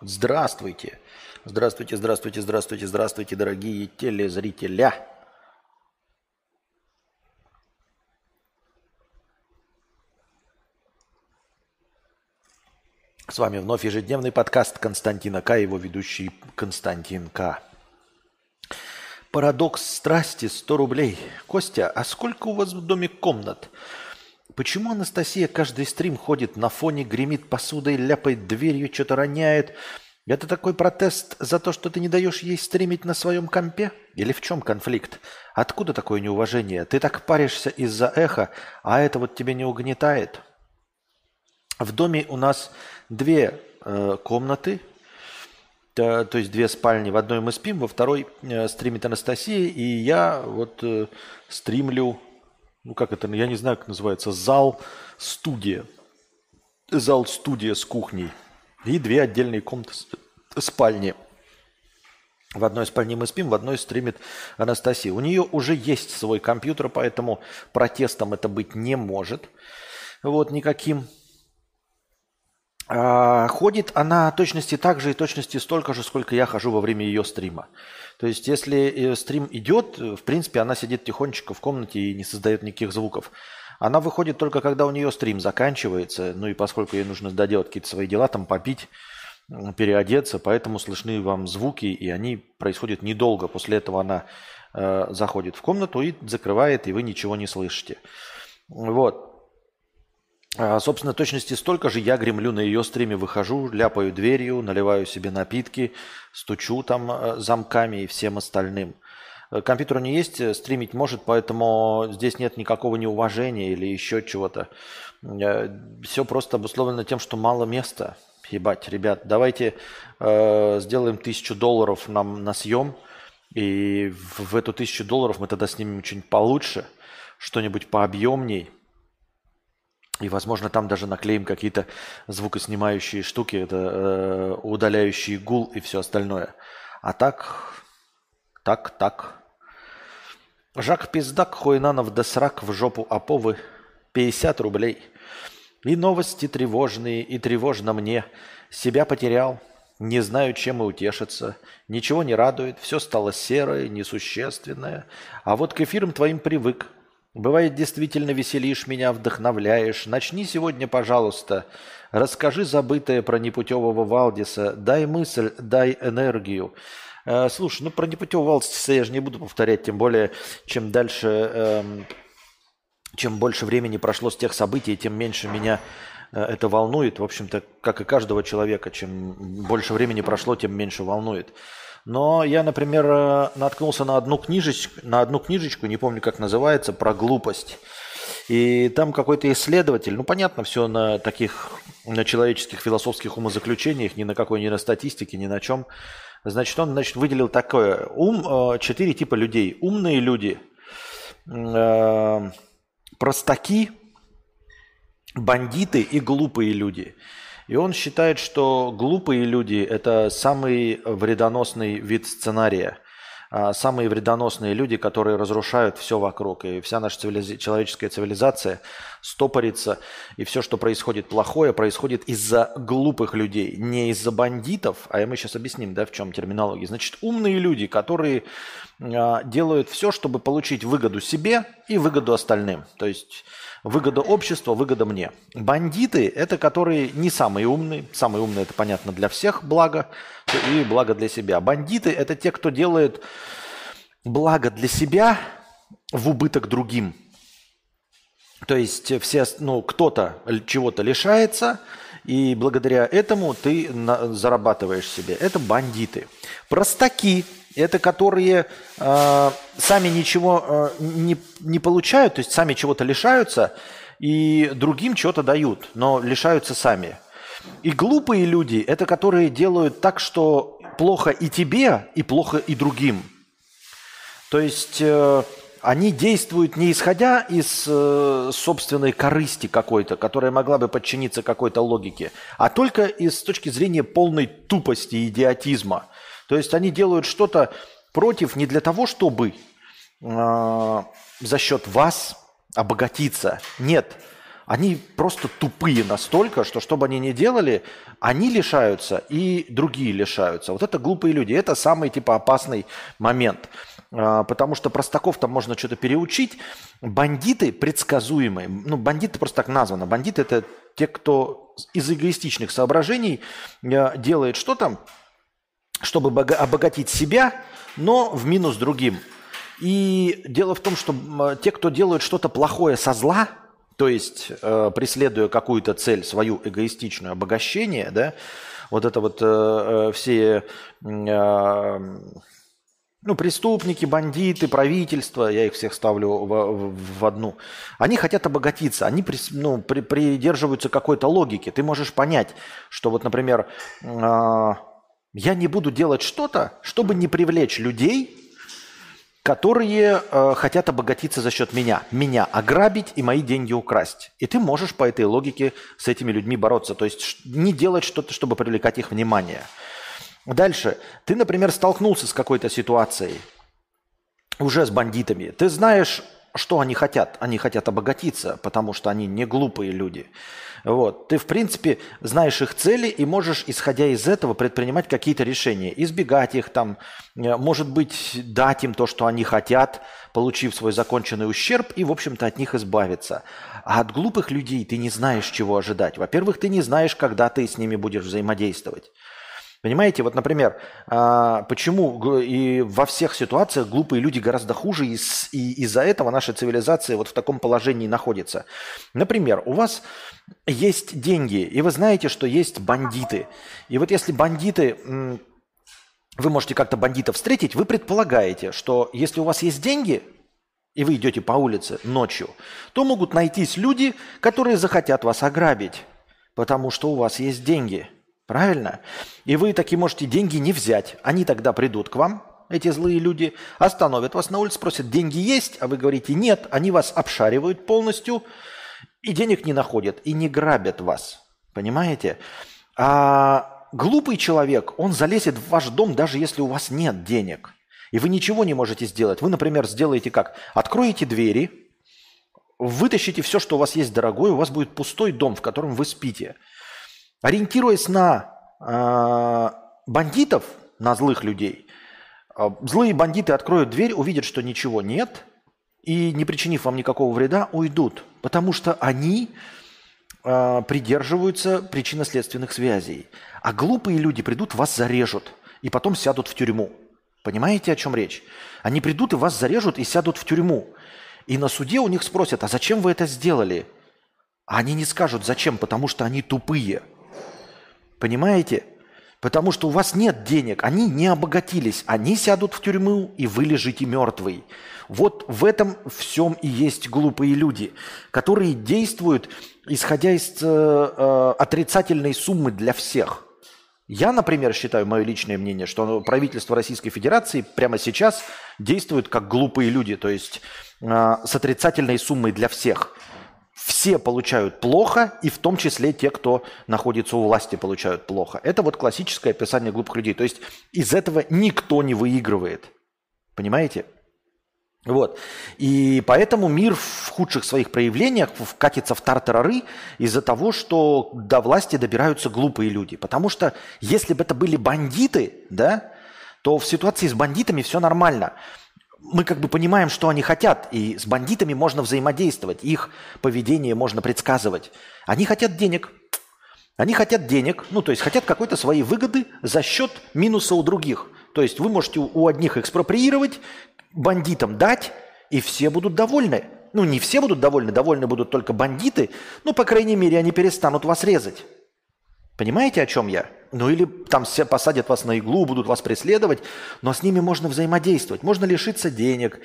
Здравствуйте. Здравствуйте, здравствуйте, здравствуйте, здравствуйте, дорогие телезрителя. С вами вновь ежедневный подкаст Константина К. Его ведущий Константин К. Парадокс страсти 100 рублей. Костя, а сколько у вас в доме комнат? Почему Анастасия каждый стрим ходит на фоне, гремит посудой, ляпает дверью, что-то роняет? Это такой протест за то, что ты не даешь ей стримить на своем компе? Или в чем конфликт? Откуда такое неуважение? Ты так паришься из-за эха, а это вот тебе не угнетает? В доме у нас две э, комнаты, то, то есть две спальни. В одной мы спим, во второй э, стримит Анастасия, и я вот э, стримлю ну как это, я не знаю, как называется, зал-студия. Зал-студия с кухней. И две отдельные комнаты спальни. В одной спальне мы спим, в одной стримит Анастасия. У нее уже есть свой компьютер, поэтому протестом это быть не может. Вот никаким. А, ходит она точности так же и точности столько же, сколько я хожу во время ее стрима. То есть, если э, стрим идет, в принципе, она сидит тихонечко в комнате и не создает никаких звуков. Она выходит только когда у нее стрим заканчивается, ну и поскольку ей нужно доделать какие-то свои дела, там попить, переодеться, поэтому слышны вам звуки, и они происходят недолго. После этого она э, заходит в комнату и закрывает, и вы ничего не слышите. Вот. А, собственно, точности столько же я гремлю на ее стриме, выхожу, ляпаю дверью, наливаю себе напитки, стучу там э, замками и всем остальным. Э, компьютер не есть, э, стримить может, поэтому здесь нет никакого неуважения или еще чего-то. Все просто обусловлено тем, что мало места. Ебать, ребят, давайте э, сделаем тысячу долларов нам на съем, и в, в эту тысячу долларов мы тогда снимем что-нибудь получше, что-нибудь пообъемней – и, возможно, там даже наклеим какие-то звукоснимающие штуки, это э, удаляющие гул и все остальное. А так, так, так. Жак Пиздак, Хуйнанов да срак в жопу Аповы, 50 рублей. И новости тревожные, и тревожно мне. Себя потерял, не знаю, чем и утешиться. Ничего не радует, все стало серое, несущественное. А вот к эфирам твоим привык. Бывает, действительно веселишь меня, вдохновляешь. Начни сегодня, пожалуйста. Расскажи забытое про непутевого Валдиса. Дай мысль, дай энергию. Э, слушай, ну про непутевого Валдиса я же не буду повторять, тем более, чем дальше, э, чем больше времени прошло с тех событий, тем меньше меня э, это волнует. В общем-то, как и каждого человека, чем больше времени прошло, тем меньше волнует. Но я, например, э, наткнулся на одну книжечку, на одну книжечку, не помню, как называется, про глупость. И там какой-то исследователь, ну понятно, все на таких, на человеческих философских умозаключениях, ни на какой, ни на статистике, ни на чем. Значит, он значит, выделил такое. Ум, э, четыре типа людей. Умные люди, э, простаки, бандиты и глупые люди – и он считает, что глупые люди – это самый вредоносный вид сценария. А самые вредоносные люди, которые разрушают все вокруг. И вся наша цивилиз... человеческая цивилизация стопорится. И все, что происходит плохое, происходит из-за глупых людей. Не из-за бандитов, а мы сейчас объясним, да, в чем терминология. Значит, умные люди, которые а, делают все, чтобы получить выгоду себе и выгоду остальным. То есть Выгода общества, выгода мне. Бандиты – это которые не самые умные. Самые умные – это, понятно, для всех благо и благо для себя. Бандиты – это те, кто делает благо для себя в убыток другим. То есть все, ну, кто-то чего-то лишается, и благодаря этому ты на, зарабатываешь себе. Это бандиты. Простаки это которые э, сами ничего э, не, не получают, то есть сами чего-то лишаются, и другим чего-то дают, но лишаются сами. И глупые люди – это которые делают так, что плохо и тебе, и плохо и другим. То есть э, они действуют не исходя из э, собственной корысти какой-то, которая могла бы подчиниться какой-то логике, а только из точки зрения полной тупости идиотизма – то есть они делают что-то против не для того, чтобы э, за счет вас обогатиться. Нет, Они просто тупые настолько, что что бы они ни делали, они лишаются и другие лишаются. Вот это глупые люди. Это самый типа опасный момент. А, потому что простаков там можно что-то переучить. Бандиты предсказуемые. Ну, бандиты просто так названо. Бандиты это те, кто из эгоистичных соображений э, делает что-то, чтобы обогатить себя, но в минус другим. И дело в том, что те, кто делают что-то плохое со зла, то есть, э, преследуя какую-то цель, свою эгоистичную обогащение, да, вот это вот э, э все ну, преступники, бандиты, правительство, я их всех ставлю в, в, в одну, они хотят обогатиться, они при, ну, при, придерживаются какой-то логики. Ты можешь понять, что вот, например, э, я не буду делать что-то, чтобы не привлечь людей, которые э, хотят обогатиться за счет меня, меня ограбить и мои деньги украсть. И ты можешь по этой логике с этими людьми бороться, то есть не делать что-то, чтобы привлекать их внимание. Дальше. Ты, например, столкнулся с какой-то ситуацией, уже с бандитами. Ты знаешь, что они хотят. Они хотят обогатиться, потому что они не глупые люди. Вот. Ты, в принципе, знаешь их цели и можешь, исходя из этого, предпринимать какие-то решения. Избегать их там, э, может быть, дать им то, что они хотят, получив свой законченный ущерб и, в общем-то, от них избавиться. А от глупых людей ты не знаешь, чего ожидать. Во-первых, ты не знаешь, когда ты с ними будешь взаимодействовать. Понимаете, вот, например, а, почему и во всех ситуациях глупые люди гораздо хуже, и, из-за этого наша цивилизация вот в таком положении находится. Например, у вас есть деньги, и вы знаете, что есть бандиты. И вот если бандиты, вы можете как-то бандитов встретить, вы предполагаете, что если у вас есть деньги, и вы идете по улице ночью, то могут найтись люди, которые захотят вас ограбить, потому что у вас есть деньги – Правильно? И вы таки можете деньги не взять. Они тогда придут к вам, эти злые люди, остановят вас на улице, спросят, деньги есть? А вы говорите, нет. Они вас обшаривают полностью и денег не находят, и не грабят вас. Понимаете? А глупый человек, он залезет в ваш дом, даже если у вас нет денег. И вы ничего не можете сделать. Вы, например, сделаете как? Откроете двери, вытащите все, что у вас есть дорогое, у вас будет пустой дом, в котором вы спите – Ориентируясь на э, бандитов, на злых людей, э, злые бандиты откроют дверь, увидят, что ничего нет, и, не причинив вам никакого вреда, уйдут, потому что они э, придерживаются причинно-следственных связей. А глупые люди придут, вас зарежут, и потом сядут в тюрьму. Понимаете, о чем речь? Они придут и вас зарежут и сядут в тюрьму. И на суде у них спросят, а зачем вы это сделали? А они не скажут, зачем, потому что они тупые – Понимаете? Потому что у вас нет денег, они не обогатились, они сядут в тюрьму, и вы лежите мертвый. Вот в этом всем и есть глупые люди, которые действуют, исходя из э, э, отрицательной суммы для всех. Я, например, считаю, мое личное мнение, что правительство Российской Федерации прямо сейчас действует как глупые люди, то есть э, с отрицательной суммой для всех – все получают плохо, и в том числе те, кто находится у власти, получают плохо. Это вот классическое описание глупых людей. То есть из этого никто не выигрывает. Понимаете? Вот. И поэтому мир в худших своих проявлениях вкатится в тартарары из-за того, что до власти добираются глупые люди. Потому что если бы это были бандиты, да, то в ситуации с бандитами все нормально мы как бы понимаем, что они хотят, и с бандитами можно взаимодействовать, их поведение можно предсказывать. Они хотят денег. Они хотят денег, ну то есть хотят какой-то своей выгоды за счет минуса у других. То есть вы можете у одних экспроприировать, бандитам дать, и все будут довольны. Ну не все будут довольны, довольны будут только бандиты, но по крайней мере они перестанут вас резать. Понимаете, о чем я? Ну или там все посадят вас на иглу, будут вас преследовать, но с ними можно взаимодействовать. Можно лишиться денег,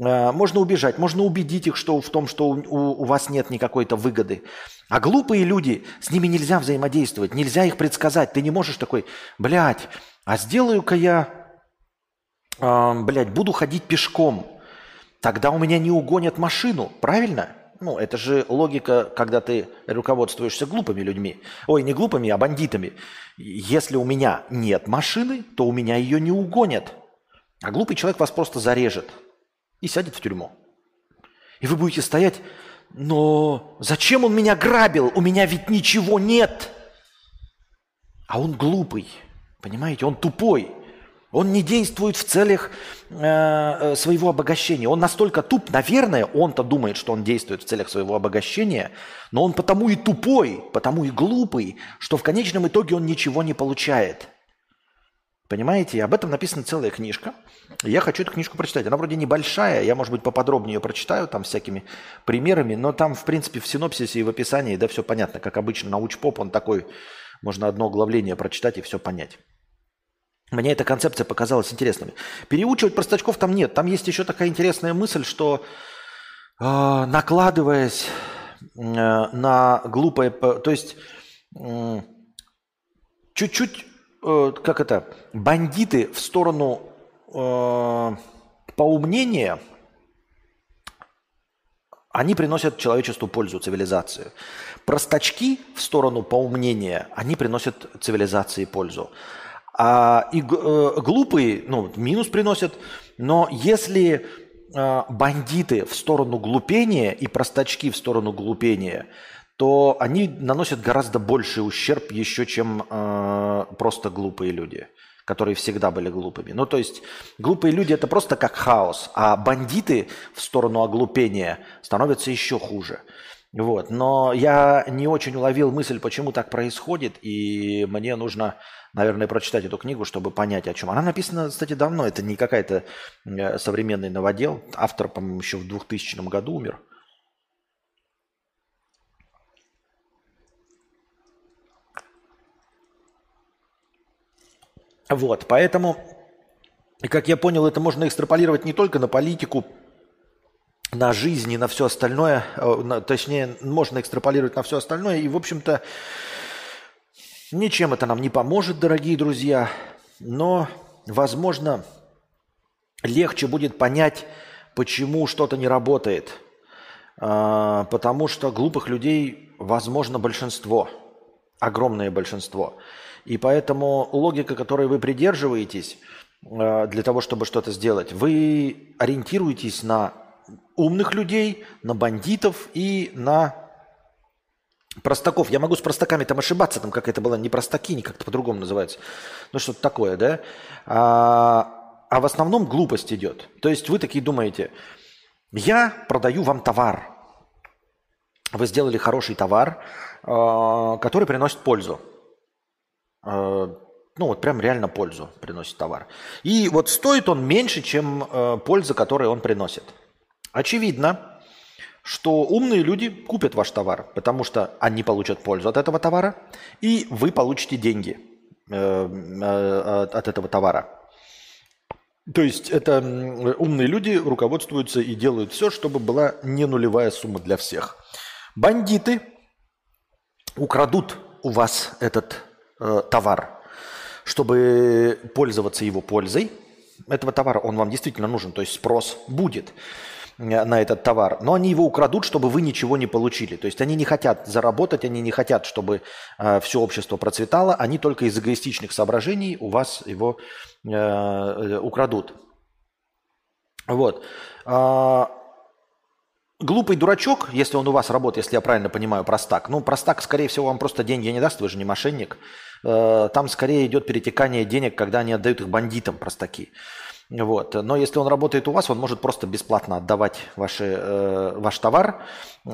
э, можно убежать, можно убедить их что, в том, что у, у вас нет никакой-то выгоды. А глупые люди, с ними нельзя взаимодействовать, нельзя их предсказать. Ты не можешь такой, блядь, а сделаю-ка я, э, блядь, буду ходить пешком, тогда у меня не угонят машину, правильно? Ну, это же логика, когда ты руководствуешься глупыми людьми. Ой, не глупыми, а бандитами. Если у меня нет машины, то у меня ее не угонят. А глупый человек вас просто зарежет и сядет в тюрьму. И вы будете стоять но зачем он меня грабил? У меня ведь ничего нет. А он глупый, понимаете, он тупой. Он не действует в целях э, э, своего обогащения. Он настолько туп, наверное, он-то думает, что он действует в целях своего обогащения, но он потому и тупой, потому и глупый, что в конечном итоге он ничего не получает. Понимаете? Об этом написана целая книжка. Я хочу эту книжку прочитать. Она вроде небольшая, я, может быть, поподробнее ее прочитаю, там всякими примерами, но там, в принципе, в синопсисе и в описании, да, все понятно. Как обычно, научпоп, он такой, можно одно оглавление прочитать и все понять. Мне эта концепция показалась интересной. Переучивать простачков там нет. Там есть еще такая интересная мысль, что э, накладываясь э, на глупое... То есть э, чуть-чуть, э, как это, бандиты в сторону э, поумнения, они приносят человечеству пользу, цивилизацию. Простачки в сторону поумнения, они приносят цивилизации пользу. А, и э, глупые, ну, минус приносят, но если э, бандиты в сторону глупения и простачки в сторону глупения, то они наносят гораздо больший ущерб еще, чем э, просто глупые люди, которые всегда были глупыми. Ну, то есть глупые люди это просто как хаос, а бандиты в сторону оглупения становятся еще хуже. Вот. Но я не очень уловил мысль, почему так происходит, и мне нужно наверное, прочитать эту книгу, чтобы понять, о чем. Она написана, кстати, давно. Это не какая-то э, современный новодел. Автор, по-моему, еще в 2000 году умер. Вот, поэтому, как я понял, это можно экстраполировать не только на политику, на жизнь и на все остальное, э, точнее, можно экстраполировать на все остальное. И, в общем-то, Ничем это нам не поможет, дорогие друзья, но, возможно, легче будет понять, почему что-то не работает. А, потому что глупых людей, возможно, большинство, огромное большинство. И поэтому логика, которой вы придерживаетесь а, для того, чтобы что-то сделать, вы ориентируетесь на умных людей, на бандитов и на Простаков. Я могу с простаками там ошибаться, там как это было не простаки, не как-то по-другому называется. Ну, что-то такое, да? А, а в основном глупость идет. То есть вы такие думаете, я продаю вам товар. Вы сделали хороший товар, а, который приносит пользу. А, ну, вот прям реально пользу приносит товар. И вот стоит он меньше, чем а, польза, которую он приносит. Очевидно, что умные люди купят ваш товар, потому что они получат пользу от этого товара, и вы получите деньги э, э, от этого товара. То есть это умные люди руководствуются и делают все, чтобы была не нулевая сумма для всех. Бандиты украдут у вас этот э, товар, чтобы пользоваться его пользой. Этого товара он вам действительно нужен, то есть спрос будет. Э, на этот товар, но они его украдут, чтобы вы ничего не получили. То есть они не хотят заработать, они не хотят, чтобы э, все общество процветало, они только из эгоистичных соображений у вас его э, э украдут. Вот. А, глупый дурачок, если он у вас работает, если я правильно понимаю, простак. Ну, простак, скорее всего, вам просто деньги не даст, вы же не мошенник. Там скорее идет перетекание денег, когда они отдают их бандитам, простаки. Вот. Но если он работает у вас, он может просто бесплатно отдавать ваши, э, ваш товар,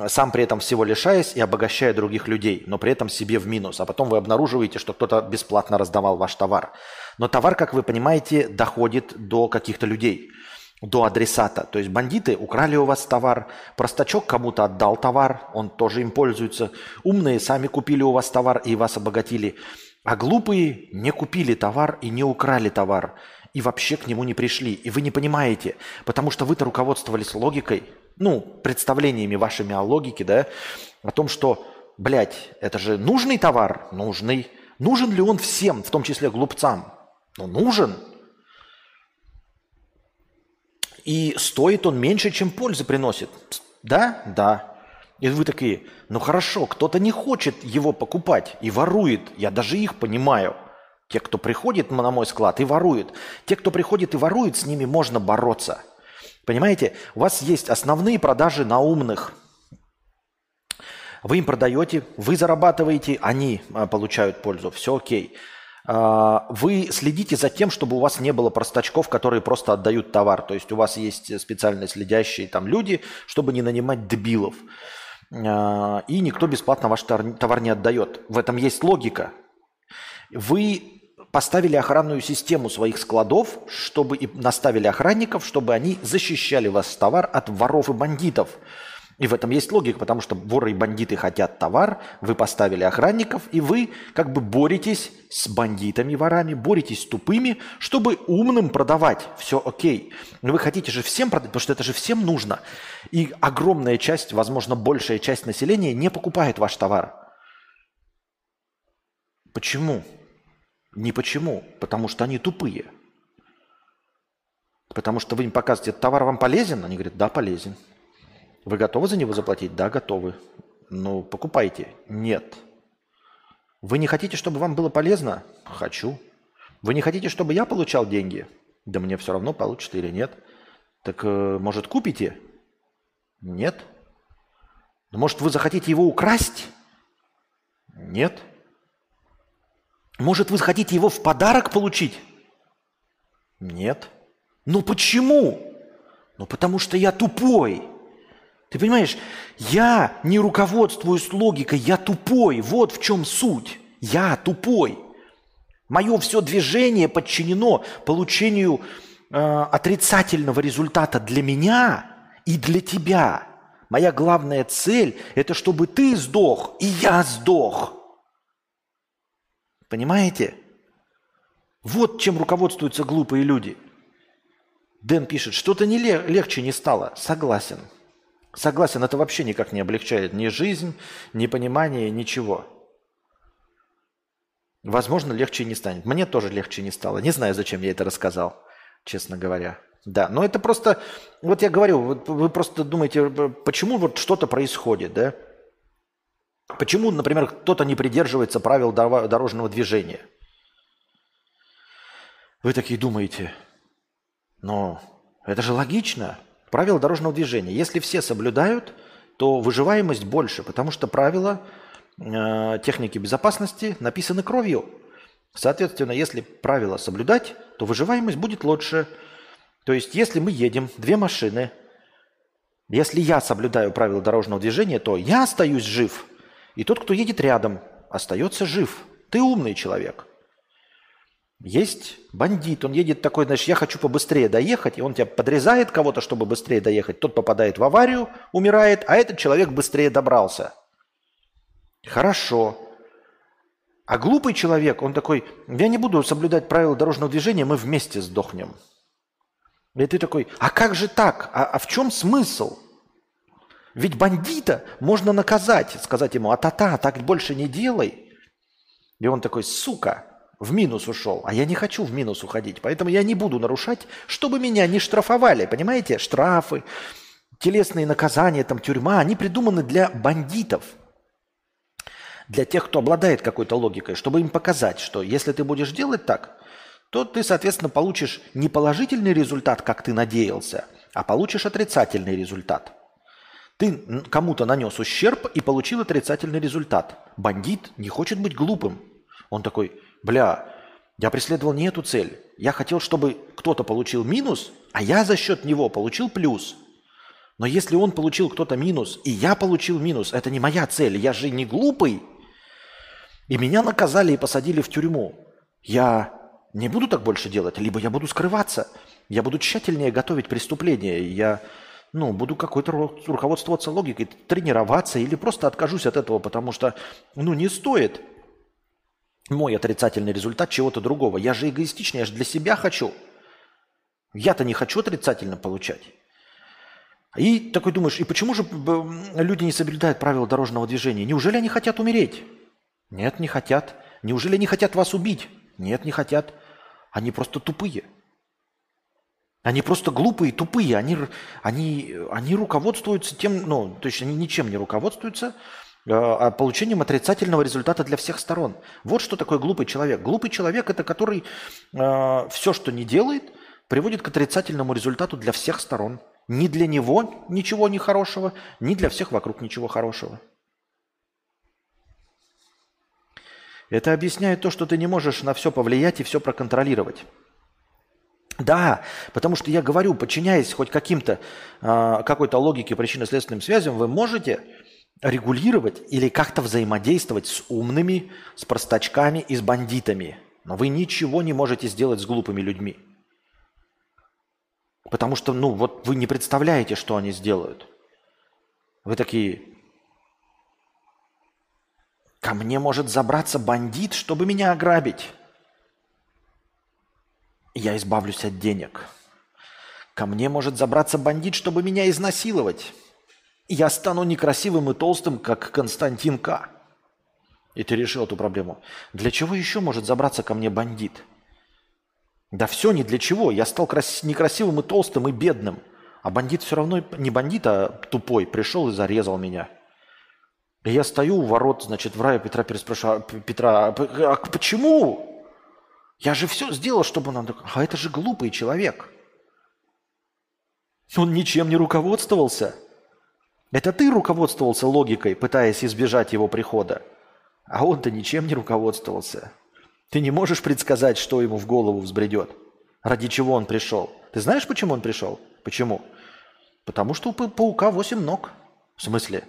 сам при этом всего лишаясь и обогащая других людей, но при этом себе в минус. А потом вы обнаруживаете, что кто-то бесплатно раздавал ваш товар. Но товар, как вы понимаете, доходит до каких-то людей, до адресата. То есть бандиты украли у вас товар, простачок кому-то отдал товар, он тоже им пользуется. Умные сами купили у вас товар и вас обогатили. А глупые не купили товар и не украли товар и вообще к нему не пришли. И вы не понимаете, потому что вы-то руководствовались логикой, ну, представлениями вашими о логике, да, о том, что, блядь, это же нужный товар? Нужный. Нужен ли он всем, в том числе глупцам? Ну, нужен. И стоит он меньше, чем пользы приносит. Да? Да. И вы такие, ну хорошо, кто-то не хочет его покупать и ворует. Я даже их понимаю – те, кто приходит на мой склад и ворует. Те, кто приходит и ворует, с ними можно бороться. Понимаете? У вас есть основные продажи на умных. Вы им продаете, вы зарабатываете, они а, получают пользу. Все окей. А, вы следите за тем, чтобы у вас не было простачков, которые просто отдают товар. То есть у вас есть специально следящие там люди, чтобы не нанимать дебилов. А, и никто бесплатно ваш товар не отдает. В этом есть логика. Вы поставили охранную систему своих складов, чтобы и наставили охранников, чтобы они защищали вас товар от воров и бандитов. И в этом есть логика, потому что воры и бандиты хотят товар, вы поставили охранников, и вы как бы боретесь с бандитами, ворами, боретесь с тупыми, чтобы умным продавать. Все окей. Но вы хотите же всем продать, потому что это же всем нужно. И огромная часть, возможно, большая часть населения не покупает ваш товар. Почему? Не почему, потому что они тупые. Потому что вы им показываете, товар вам полезен? Они говорят, да, полезен. Вы готовы за него заплатить? Да, готовы. Ну, покупайте. Нет. Вы не хотите, чтобы вам было полезно? Хочу. Вы не хотите, чтобы я получал деньги? Да мне все равно, получите или нет. Так, э, может, купите? Нет. Может, вы захотите его украсть? Нет. Может, вы захотите его в подарок получить? Нет. Ну почему? Ну потому что я тупой. Ты понимаешь, я не руководствуюсь логикой, я тупой. Вот в чем суть. Я тупой. Мое все движение подчинено получению э, отрицательного результата для меня и для тебя. Моя главная цель – это чтобы ты сдох, и я сдох. Понимаете? Вот чем руководствуются глупые люди. Дэн пишет, что-то не легче не стало. Согласен. Согласен, это вообще никак не облегчает ни жизнь, ни понимание, ничего. Возможно, легче не станет. Мне тоже легче не стало. Не знаю, зачем я это рассказал, честно говоря. Да, но это просто, вот я говорю, вы, вы просто думаете, почему вот что-то происходит, да? Почему, например, кто-то не придерживается правил дорожного движения? Вы такие думаете, но это же логично. Правила дорожного движения. Если все соблюдают, то выживаемость больше, потому что правила э, техники безопасности написаны кровью. Соответственно, если правила соблюдать, то выживаемость будет лучше. То есть, если мы едем, две машины, если я соблюдаю правила дорожного движения, то я остаюсь жив, и тот, кто едет рядом, остается жив. Ты умный человек. Есть бандит, он едет такой, значит, я хочу побыстрее доехать, и он тебя подрезает кого-то, чтобы быстрее доехать. Тот попадает в аварию, умирает, а этот человек быстрее добрался. Хорошо. А глупый человек, он такой, я не буду соблюдать правила дорожного движения, мы вместе сдохнем. И ты такой, а как же так? А, а в чем смысл? Ведь бандита можно наказать, сказать ему, а-та-та, так больше не делай. И он такой, сука, в минус ушел, а я не хочу в минус уходить, поэтому я не буду нарушать, чтобы меня не штрафовали, понимаете? Штрафы, телесные наказания, там тюрьма, они придуманы для бандитов, для тех, кто обладает какой-то логикой, чтобы им показать, что если ты будешь делать так, то ты, соответственно, получишь не положительный результат, как ты надеялся, а получишь отрицательный результат. Ты кому-то нанес ущерб и получил отрицательный результат. Бандит не хочет быть глупым. Он такой, бля, я преследовал не эту цель. Я хотел, чтобы кто-то получил минус, а я за счет него получил плюс. Но если он получил кто-то минус, и я получил минус, это не моя цель. Я же не глупый. И меня наказали и посадили в тюрьму. Я не буду так больше делать, либо я буду скрываться. Я буду тщательнее готовить преступление. Я ну, буду какой-то руководствоваться логикой, тренироваться или просто откажусь от этого, потому что, ну, не стоит мой отрицательный результат чего-то другого. Я же эгоистичный, я же для себя хочу. Я-то не хочу отрицательно получать. И такой думаешь, и почему же люди не соблюдают правила дорожного движения? Неужели они хотят умереть? Нет, не хотят. Неужели они хотят вас убить? Нет, не хотят. Они просто тупые. Они просто глупые, тупые. Они, они, они руководствуются тем, ну, то есть они ничем не руководствуются, а, а получением отрицательного результата для всех сторон. Вот что такое глупый человек. Глупый человек – это который э, все, что не делает, приводит к отрицательному результату для всех сторон. Ни для него ничего не хорошего, ни для всех вокруг ничего хорошего. Это объясняет то, что ты не можешь на все повлиять и все проконтролировать. Да, потому что я говорю, подчиняясь хоть каким-то, э, какой-то логике причинно-следственным связям, вы можете регулировать или как-то взаимодействовать с умными, с простачками и с бандитами. Но вы ничего не можете сделать с глупыми людьми. Потому что, ну, вот вы не представляете, что они сделают. Вы такие, ко мне может забраться бандит, чтобы меня ограбить. Я избавлюсь от денег. Ко мне может забраться бандит, чтобы меня изнасиловать. Я стану некрасивым и толстым, как Константин К. И ты решил эту проблему. Для чего еще может забраться ко мне бандит? Да все ни для чего. Я стал крас- некрасивым и толстым и бедным. А бандит все равно не бандит, а тупой. Пришел и зарезал меня. И я стою у ворот, значит, в раю Петра переспрашиваю, Петра, а, а почему? Я же все сделал, чтобы он... А это же глупый человек. Он ничем не руководствовался. Это ты руководствовался логикой, пытаясь избежать его прихода. А он-то ничем не руководствовался. Ты не можешь предсказать, что ему в голову взбредет. Ради чего он пришел. Ты знаешь, почему он пришел? Почему? Потому что у паука 8 ног. В смысле?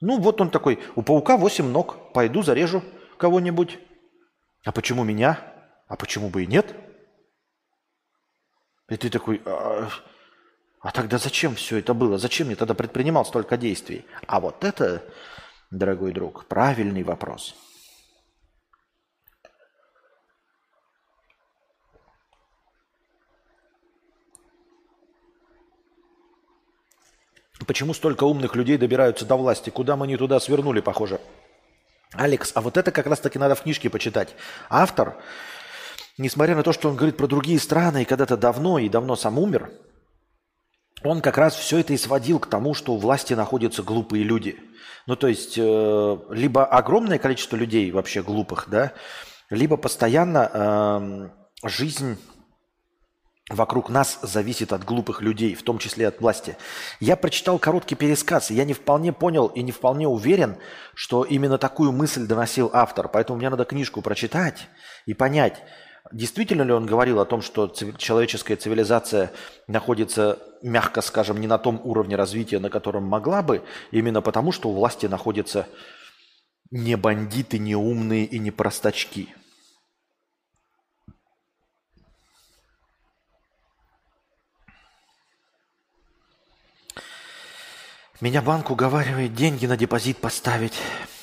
Ну, вот он такой, у паука 8 ног. Пойду зарежу кого-нибудь. А почему меня? А почему бы и нет? И ты такой, а, а тогда зачем все это было? Зачем я тогда предпринимал столько действий? А вот это дорогой друг, правильный вопрос. Почему столько умных людей добираются до власти? Куда мы не туда свернули, похоже? Алекс, а вот это как раз-таки надо в книжке почитать. Автор, несмотря на то, что он говорит про другие страны и когда-то давно, и давно сам умер, он как раз все это и сводил к тому, что у власти находятся глупые люди. Ну, то есть, э, либо огромное количество людей вообще глупых, да, либо постоянно э, жизнь вокруг нас зависит от глупых людей, в том числе от власти. Я прочитал короткий пересказ, и я не вполне понял и не вполне уверен, что именно такую мысль доносил автор. Поэтому мне надо книжку прочитать и понять, Действительно ли он говорил о том, что человеческая цивилизация находится, мягко скажем, не на том уровне развития, на котором могла бы, именно потому, что у власти находятся не бандиты, не умные и не простачки? Меня банк уговаривает деньги на депозит поставить,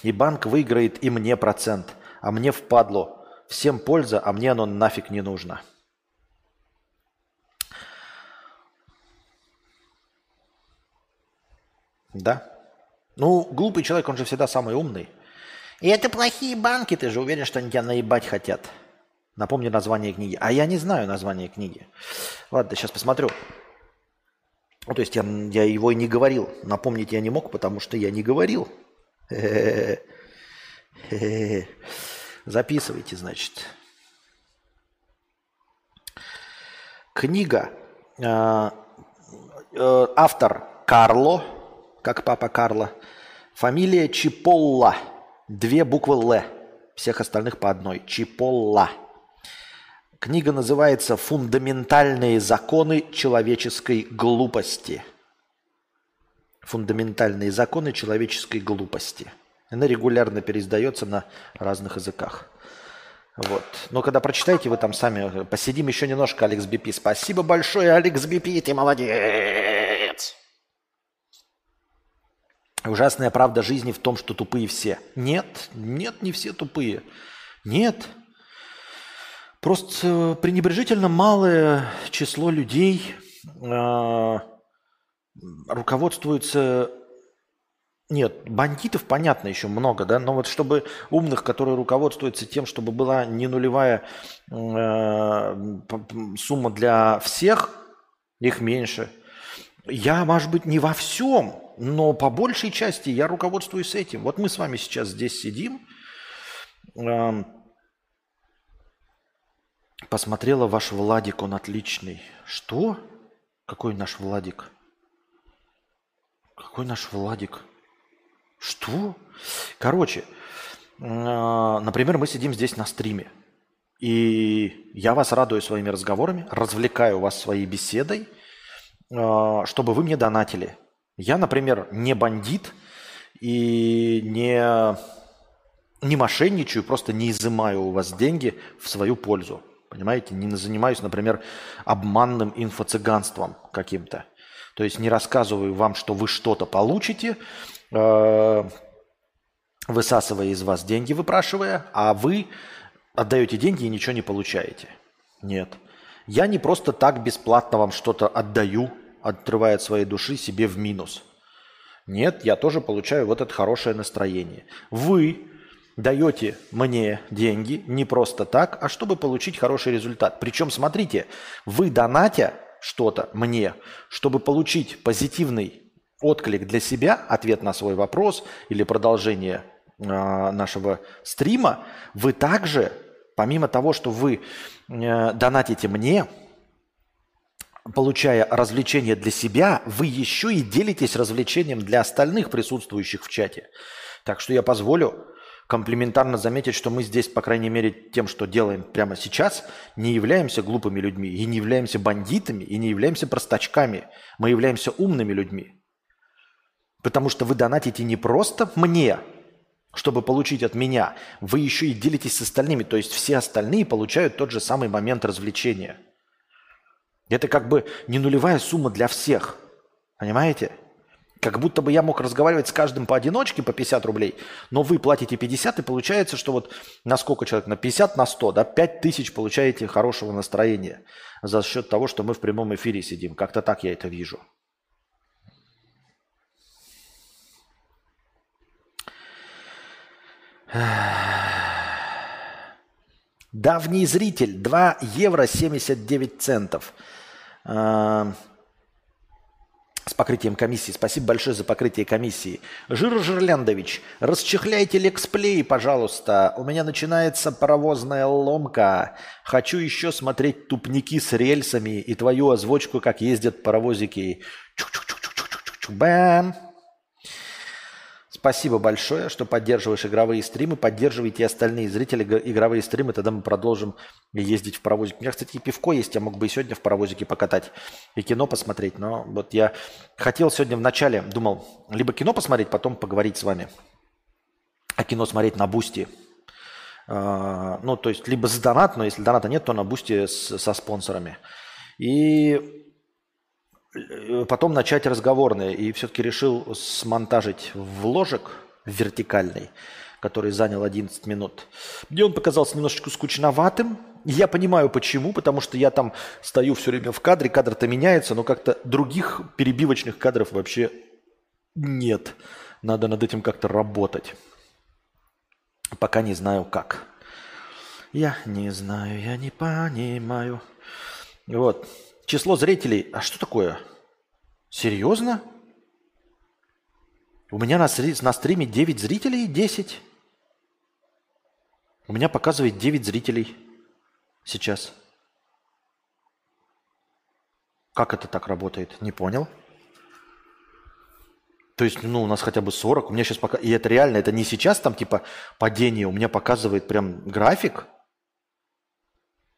и банк выиграет и мне процент, а мне впадло – Всем польза, а мне оно нафиг не нужно. Да? Ну, глупый человек, он же всегда самый умный. И это плохие банки, ты же уверен, что они тебя наебать хотят. Напомни название книги. А я не знаю название книги. Ладно, сейчас посмотрю. Ну, то есть я, я его и не говорил. Напомнить я не мог, потому что я не говорил. Записывайте, значит. Книга. Э, э, автор Карло, как папа Карло. Фамилия Чиполла. Две буквы Л. Всех остальных по одной. Чиполла. Книга называется «Фундаментальные законы человеческой глупости». Фундаментальные законы человеческой глупости. Она регулярно переиздается на разных языках. Вот. Но когда прочитаете, вы там сами... Посидим еще немножко, Алекс Бипи. Спасибо большое, Алекс Бипи, ты молодец. Ужасная правда жизни в том, что тупые все. Нет, нет, не все тупые. Нет. Просто пренебрежительно малое число людей э, руководствуется нет, бандитов, понятно, еще много, да, но вот чтобы умных, которые руководствуются тем, чтобы была не нулевая э, сумма для всех, их меньше. Я, может быть, не во всем, но по большей части я руководствуюсь этим. Вот мы с вами сейчас здесь сидим. Э, посмотрела ваш Владик, он отличный. Что? Какой наш Владик? Какой наш Владик? Что? Короче, э, например, мы сидим здесь на стриме, и я вас радую своими разговорами, развлекаю вас своей беседой, э, чтобы вы мне донатили. Я, например, не бандит и не, не мошенничаю, просто не изымаю у вас деньги в свою пользу. Понимаете, не занимаюсь, например, обманным инфо-цыганством каким-то. То есть не рассказываю вам, что вы что-то получите, высасывая из вас деньги, выпрашивая, а вы отдаете деньги и ничего не получаете. Нет. Я не просто так бесплатно вам что-то отдаю, отрывая от своей души себе в минус. Нет, я тоже получаю вот это хорошее настроение. Вы даете мне деньги не просто так, а чтобы получить хороший результат. Причем, смотрите, вы донатя что-то мне, чтобы получить позитивный отклик для себя, ответ на свой вопрос или продолжение э, нашего стрима, вы также, помимо того, что вы э, донатите мне, получая развлечение для себя, вы еще и делитесь развлечением для остальных присутствующих в чате. Так что я позволю комплементарно заметить, что мы здесь, по крайней мере, тем, что делаем прямо сейчас, не являемся глупыми людьми, и не являемся бандитами, и не являемся простачками. Мы являемся умными людьми. Потому что вы донатите не просто мне, чтобы получить от меня, вы еще и делитесь с остальными. То есть все остальные получают тот же самый момент развлечения. Это как бы не нулевая сумма для всех. Понимаете? Как будто бы я мог разговаривать с каждым поодиночке по 50 рублей, но вы платите 50, и получается, что вот на сколько человек? На 50, на 100, да? 5 тысяч получаете хорошего настроения за счет того, что мы в прямом эфире сидим. Как-то так я это вижу. Давний зритель, 2 евро 79 центов. А, с покрытием комиссии. Спасибо большое за покрытие комиссии. Жир Жирляндович, расчехляйте лексплей, пожалуйста. У меня начинается паровозная ломка. Хочу еще смотреть тупники с рельсами и твою озвучку, как ездят паровозики. Чук-чук-чук-чук-чук-чук. Бам! Спасибо большое, что поддерживаешь игровые стримы. Поддерживайте остальные зрители игровые стримы, тогда мы продолжим ездить в паровозик. У меня, кстати, и пивко есть, я мог бы и сегодня в паровозике покатать и кино посмотреть. Но вот я хотел сегодня в начале, думал, либо кино посмотреть, потом поговорить с вами. А кино смотреть на Boosty. А, ну, то есть, либо с донат, но если доната нет, то на Boosty со спонсорами. И потом начать разговорные. И все-таки решил смонтажить вложек вертикальный, который занял 11 минут. Мне он показался немножечко скучноватым. Я понимаю почему, потому что я там стою все время в кадре, кадр-то меняется, но как-то других перебивочных кадров вообще нет. Надо над этим как-то работать. Пока не знаю как. Я не знаю, я не понимаю. Вот. Число зрителей. А что такое? Серьезно? У меня на, на стриме 9 зрителей, 10. У меня показывает 9 зрителей сейчас. Как это так работает? Не понял. То есть, ну, у нас хотя бы 40. У меня сейчас пока... И это реально, это не сейчас там типа падение. У меня показывает прям график.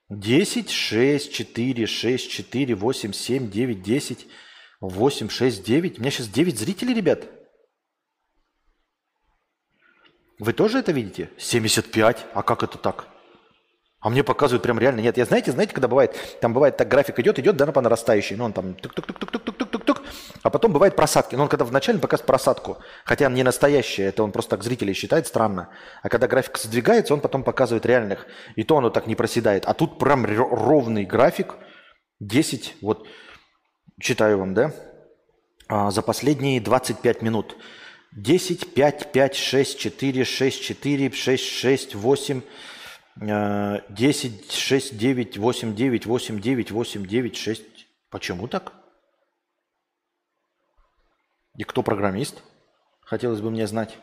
10, 6, 4, 6, 4, 8, 7, 9, 10, 8, 6, 9. У меня сейчас 9 зрителей, ребят. Вы тоже это видите? 75. А как это так? А мне показывают прям реально. Нет, я знаете, знаете, когда бывает, там бывает так график идет, идет, да, по нарастающей, ну он там тук-тук-тук-тук-тук-тук-тук, а потом бывает просадки. Но он когда вначале показывает просадку, хотя не настоящий, это он просто так зрителей считает, странно. А когда график сдвигается, он потом показывает реальных. И то оно так не проседает. А тут прям ровный график, 10, вот, читаю вам, да, а, за последние 25 минут. 10, 5, 5, 6, 4, 6, 4, 6, 6, 8, 10, 6, 9, 8, 9, 8, 9, 8, 9, 6. Почему так? И кто программист? Хотелось бы мне знать.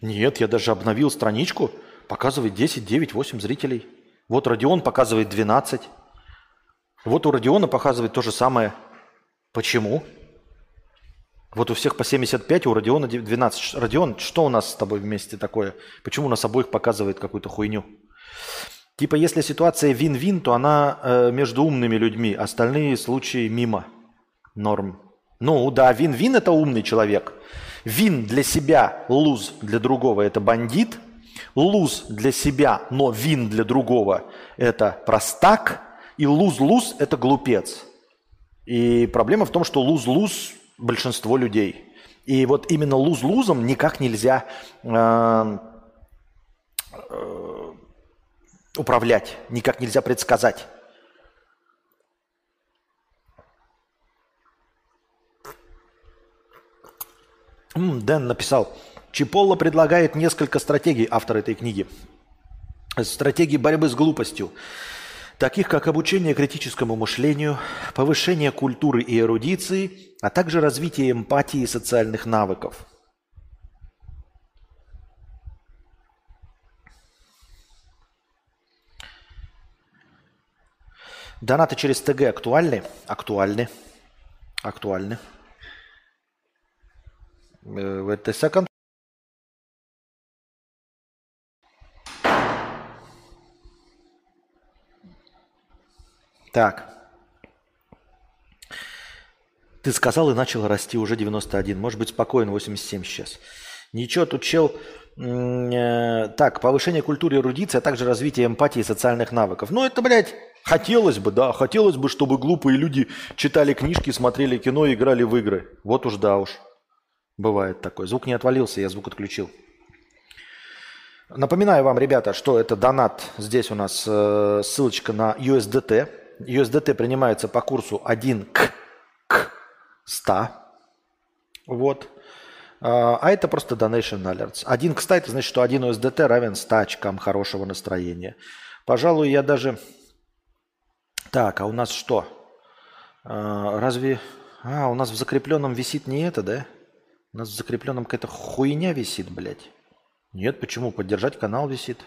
Нет, я даже обновил страничку. Показывает 10, 9, 8 зрителей. Вот Родион показывает 12. Вот у Родиона показывает то же самое. Почему? Вот у всех по 75, у Родиона 12. Родион, что у нас с тобой вместе такое? Почему у нас обоих показывает какую-то хуйню? Типа, если ситуация вин-вин, то она э, между умными людьми, остальные случаи мимо норм. Ну да, вин-вин это умный человек. Вин для себя, луз для другого это бандит. Луз для себя, но вин для другого это простак. И луз-луз это глупец. И проблема в том, что луз-луз большинство людей. И вот именно луз-лузом никак нельзя э, э, управлять, никак нельзя предсказать. Дэн написал, Чиполло предлагает несколько стратегий, автор этой книги. Стратегии борьбы с глупостью таких как обучение критическому мышлению, повышение культуры и эрудиции, а также развитие эмпатии и социальных навыков. Донаты через ТГ актуальны? Актуальны. Актуальны. Wait a second. Так. Ты сказал и начал расти уже 91. Может быть, спокоен 87 сейчас. Ничего, тут чел... Э, так, повышение культуры эрудиции, а также развитие эмпатии и социальных навыков. Ну, это, блядь, хотелось бы, да. Хотелось бы, чтобы глупые люди читали книжки, смотрели кино и играли в игры. Вот уж да уж. Бывает такое. Звук не отвалился, я звук отключил. Напоминаю вам, ребята, что это донат. Здесь у нас э, ссылочка на USDT. USDT принимается по курсу 1 к, к 100. Вот. А, а это просто donation alerts. 1 к 100 это значит, что 1 USDT равен 100 очкам хорошего настроения. Пожалуй, я даже... Так, а у нас что? А, разве... А, у нас в закрепленном висит не это, да? У нас в закрепленном какая-то хуйня висит, блядь. Нет, почему? Поддержать канал висит.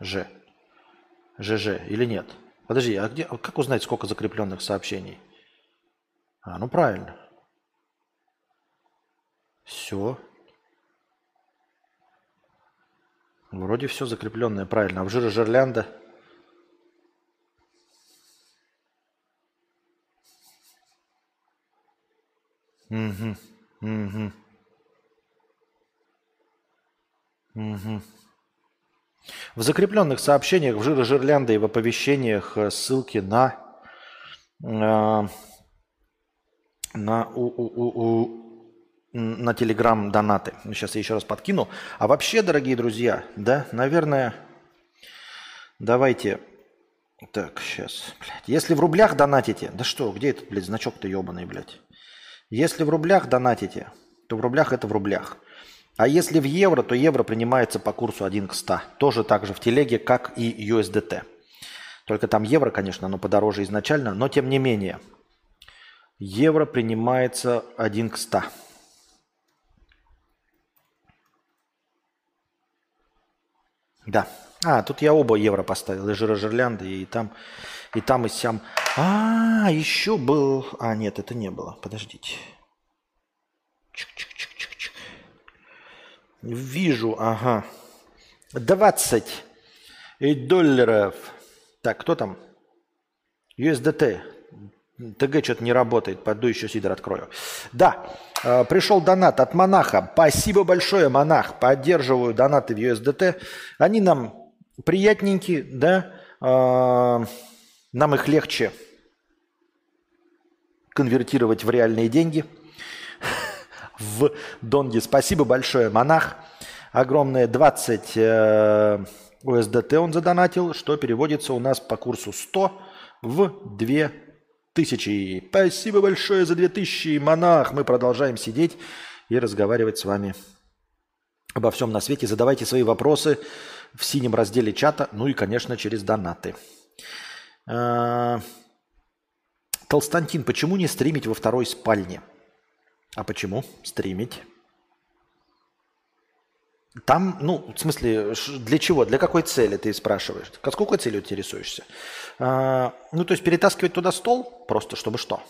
Ж. ЖЖ или нет? Подожди, а где, как узнать, сколько закрепленных сообщений? А, ну правильно. Все. Вроде все закрепленное правильно. А в жира Жерлянда? Угу. Угу. Угу. В закрепленных сообщениях в Жира Жирлянда и в оповещениях э, ссылки на, э, на, у, у, у, на Телеграм донаты. Сейчас я еще раз подкину. А вообще, дорогие друзья, да, наверное, давайте... Так, сейчас, блядь. Если в рублях донатите... Да что, где этот, блядь, значок-то ебаный, блядь? Если в рублях донатите, то в рублях это в рублях. А если в евро, то евро принимается по курсу 1 к 100. Тоже так же в телеге, как и USDT. Только там евро, конечно, оно подороже изначально, но тем не менее. Евро принимается 1 к 100. Да. А, тут я оба евро поставил. И Жирожерлянд, и там, и там, и сям. А, еще был... А, нет, это не было. Подождите. Чик-чик-чик. Вижу, ага. 20 долларов. Так, кто там? USDT. ТГ что-то не работает. Пойду еще сидор открою. Да, пришел донат от монаха. Спасибо большое, монах. Поддерживаю донаты в USDT. Они нам приятненькие, да. Э, нам их легче конвертировать в реальные деньги – в Донге. Спасибо большое, монах. Огромное 20 э, USDT он задонатил, что переводится у нас по курсу 100 в 2000. Спасибо большое за 2000, монах. Мы продолжаем сидеть и разговаривать с вами обо всем на свете. Задавайте свои вопросы в синем разделе чата, ну и, конечно, через донаты. Э, Толстантин, почему не стримить во второй спальне? А почему стримить? Там, ну, в смысле, для чего, для какой цели ты спрашиваешь? С какой целью ты интересуешься? А, ну, то есть перетаскивать туда стол, просто чтобы что?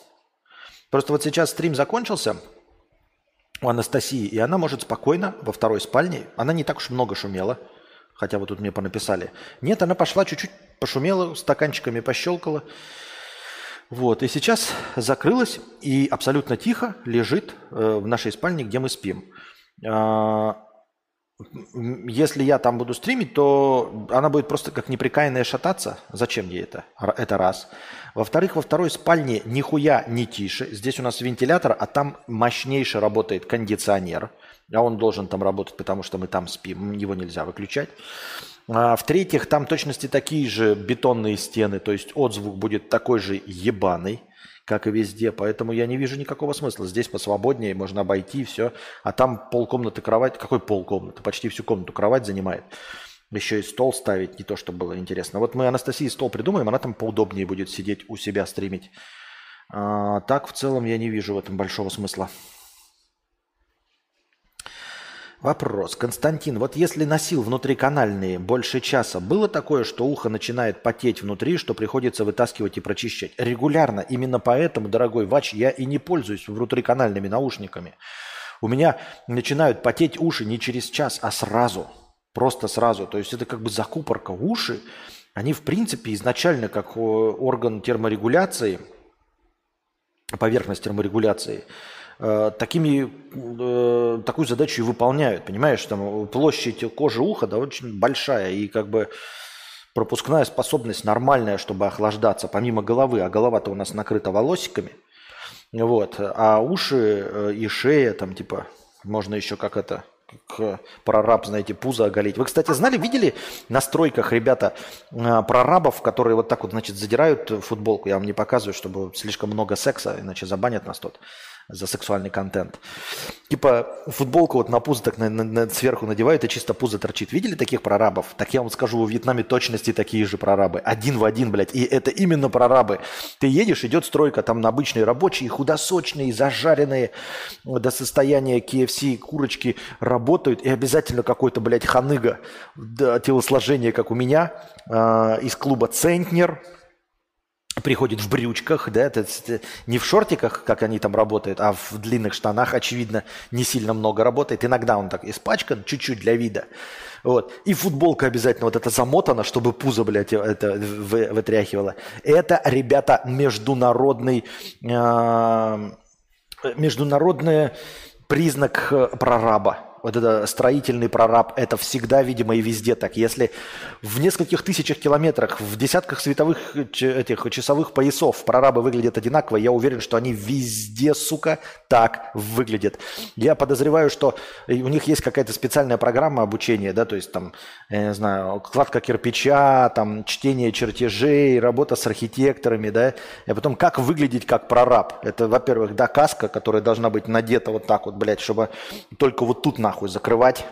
Просто вот сейчас стрим закончился у Анастасии, и она может спокойно во второй спальне, она не так уж много шумела, хотя вот тут мне понаписали. Нет, она пошла чуть-чуть пошумела, стаканчиками пощелкала. Вот, и сейчас закрылась и абсолютно тихо лежит э, в нашей спальне, где мы спим. А, если я там буду стримить, то она будет просто как неприкаянная шататься. Зачем ей это? Это раз. Во-вторых, во второй спальне нихуя не тише. Здесь у нас вентилятор, а там мощнейше работает кондиционер. А он должен там работать, потому что мы там спим. Его нельзя выключать. А, в-третьих, там точности такие же бетонные стены. То есть отзвук будет такой же ебаный как и везде. Поэтому я не вижу никакого смысла. Здесь посвободнее, можно обойти все. А там полкомнаты кровать. Какой полкомнаты? Почти всю комнату кровать занимает. Еще и стол ставить, не то, чтобы было интересно. Вот мы Анастасии стол придумаем, она там поудобнее будет сидеть у себя стримить. А, так в целом я не вижу в этом большого смысла. Вопрос. Константин, вот если носил внутриканальные больше часа, было такое, что ухо начинает потеть внутри, что приходится вытаскивать и прочищать? Регулярно. Именно поэтому, дорогой Вач, я и не пользуюсь внутриканальными наушниками. У меня начинают потеть уши не через час, а сразу. Просто сразу. То есть это как бы закупорка. Уши, они в принципе изначально как орган терморегуляции, поверхность терморегуляции – Э, такими, э, такую задачу и выполняют. Понимаешь, там площадь кожи уха да, очень большая, и как бы пропускная способность нормальная, чтобы охлаждаться, помимо головы, а голова-то у нас накрыта волосиками, вот, а уши э, и шея, там, типа, можно еще как это, как прораб, знаете, пузо оголить. Вы, кстати, знали, видели на стройках, ребята, прорабов, которые вот так вот, значит, задирают футболку? Я вам не показываю, чтобы слишком много секса, иначе забанят нас тут за сексуальный контент. Типа футболку вот на пузо так на, на, на, сверху надевают, и чисто пузо торчит. Видели таких прорабов? Так я вам скажу, во Вьетнаме точности такие же прорабы. Один в один, блядь. И это именно прорабы. Ты едешь, идет стройка, там на обычные рабочие, худосочные, зажаренные до состояния KFC курочки работают, и обязательно какой-то, блядь, ханыга да, телосложение, как у меня, э, из клуба «Центнер», приходит в брючках, да, это, это не в шортиках, как они там работают, а в длинных штанах, очевидно, не сильно много работает. Иногда он так испачкан, чуть-чуть для вида. Вот. И футболка обязательно вот это замотана, чтобы пузо, блядь, это вытряхивало. Это, ребята, международный, э, международный признак э, прораба вот это строительный прораб, это всегда, видимо, и везде так. Если в нескольких тысячах километрах, в десятках световых этих часовых поясов прорабы выглядят одинаково, я уверен, что они везде, сука, так выглядят. Я подозреваю, что у них есть какая-то специальная программа обучения, да, то есть там, я не знаю, кладка кирпича, там, чтение чертежей, работа с архитекторами, да, и потом как выглядеть как прораб. Это, во-первых, да, каска, которая должна быть надета вот так вот, блядь, чтобы только вот тут нахуй закрывать.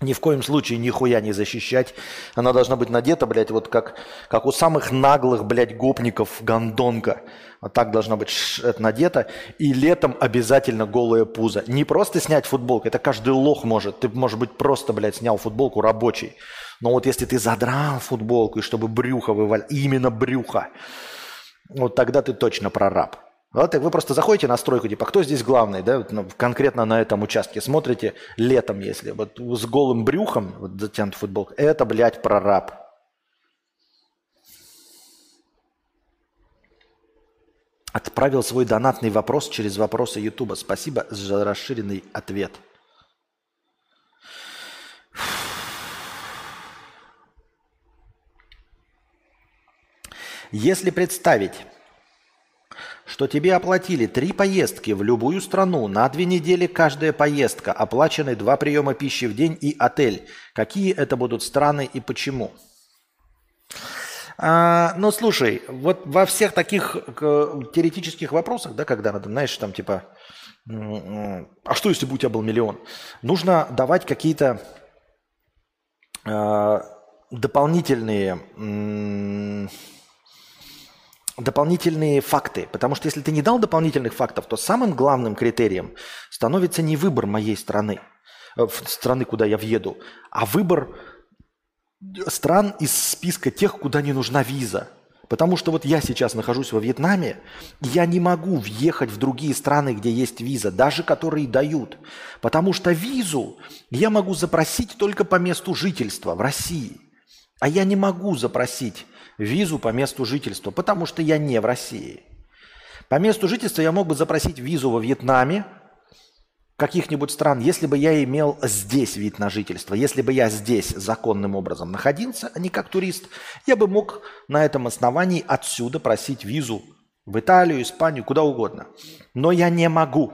Ни в коем случае нихуя не защищать. Она должна быть надета, блядь, вот как, как у самых наглых, блядь, гопников гондонка. Вот так должна быть это надета. И летом обязательно голое пузо. Не просто снять футболку, это каждый лох может. Ты, может быть, просто, блядь, снял футболку рабочий. Но вот если ты задрал футболку, и чтобы брюхо вывалить, именно брюхо, вот тогда ты точно прораб. Вот вы просто заходите на стройку, типа, кто здесь главный, да, ну, конкретно на этом участке, смотрите летом, если вот с голым брюхом, вот затянут футболка, это, блядь, прораб. Отправил свой донатный вопрос через вопросы Ютуба. Спасибо за расширенный ответ. Если представить, что тебе оплатили три поездки в любую страну, на две недели каждая поездка, оплачены два приема пищи в день и отель. Какие это будут страны и почему? А, ну, слушай, вот во всех таких э, теоретических вопросах, да, когда надо, знаешь, там типа, а что если бы у тебя был миллион? Нужно давать какие-то э, дополнительные дополнительные факты. Потому что если ты не дал дополнительных фактов, то самым главным критерием становится не выбор моей страны. э, страны, куда я въеду, а выбор стран из списка тех, куда не нужна виза. Потому что вот я сейчас нахожусь во Вьетнаме, я не могу въехать в другие страны, где есть виза, даже которые дают. Потому что визу я могу запросить только по месту жительства в России. А я не могу запросить визу по месту жительства, потому что я не в России. По месту жительства я мог бы запросить визу во Вьетнаме, каких-нибудь стран, если бы я имел здесь вид на жительство, если бы я здесь законным образом находился, а не как турист, я бы мог на этом основании отсюда просить визу в Италию, Испанию, куда угодно. Но я не могу.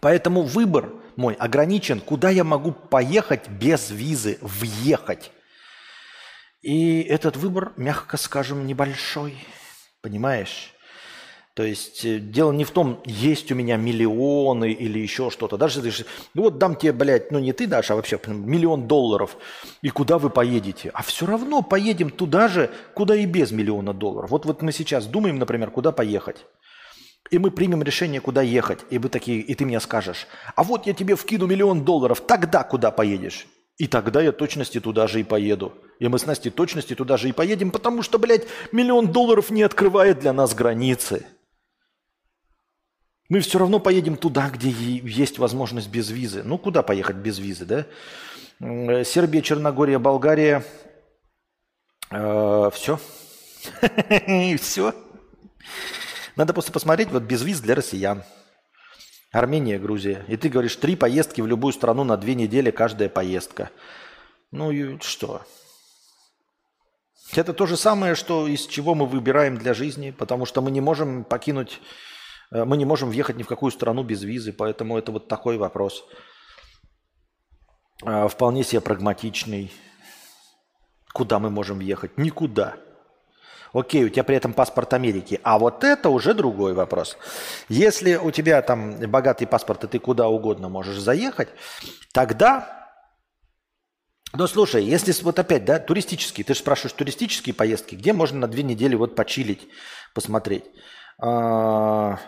Поэтому выбор мой ограничен, куда я могу поехать без визы, въехать. И этот выбор, мягко скажем, небольшой. Понимаешь? То есть э, дело не в том, есть у меня миллионы или еще что-то. Даже ты, ну вот дам тебе, блядь, ну не ты дашь, а вообще миллион долларов, и куда вы поедете? А все равно поедем туда же, куда и без миллиона долларов. Вот, вот мы сейчас думаем, например, куда поехать. И мы примем решение, куда ехать. И вы такие, и ты мне скажешь, а вот я тебе вкину миллион долларов, тогда куда поедешь? И тогда я точности туда же и поеду. И мы с Настей точности туда же и поедем, потому что, блядь, миллион долларов не открывает для нас границы. Мы все равно поедем туда, где есть возможность без визы. Ну, куда поехать без визы, да? Сербия, Черногория, Болгария. Э, все. все. Надо просто посмотреть, вот без виз для россиян. Армения, Грузия. И ты говоришь, три поездки в любую страну на две недели каждая поездка. Ну и что? Это то же самое, что из чего мы выбираем для жизни, потому что мы не можем покинуть Э, мы не можем въехать ни в какую страну без визы, поэтому это вот такой вопрос. Э, вполне себе прагматичный. Куда мы можем въехать? Никуда. Окей, у тебя при этом паспорт Америки. А вот это уже другой вопрос. Если у тебя там богатый паспорт, и ты куда угодно можешь заехать, тогда... Ну, слушай, если вот опять, да, туристические, ты же спрашиваешь туристические поездки, где можно на две недели вот почилить, посмотреть. А,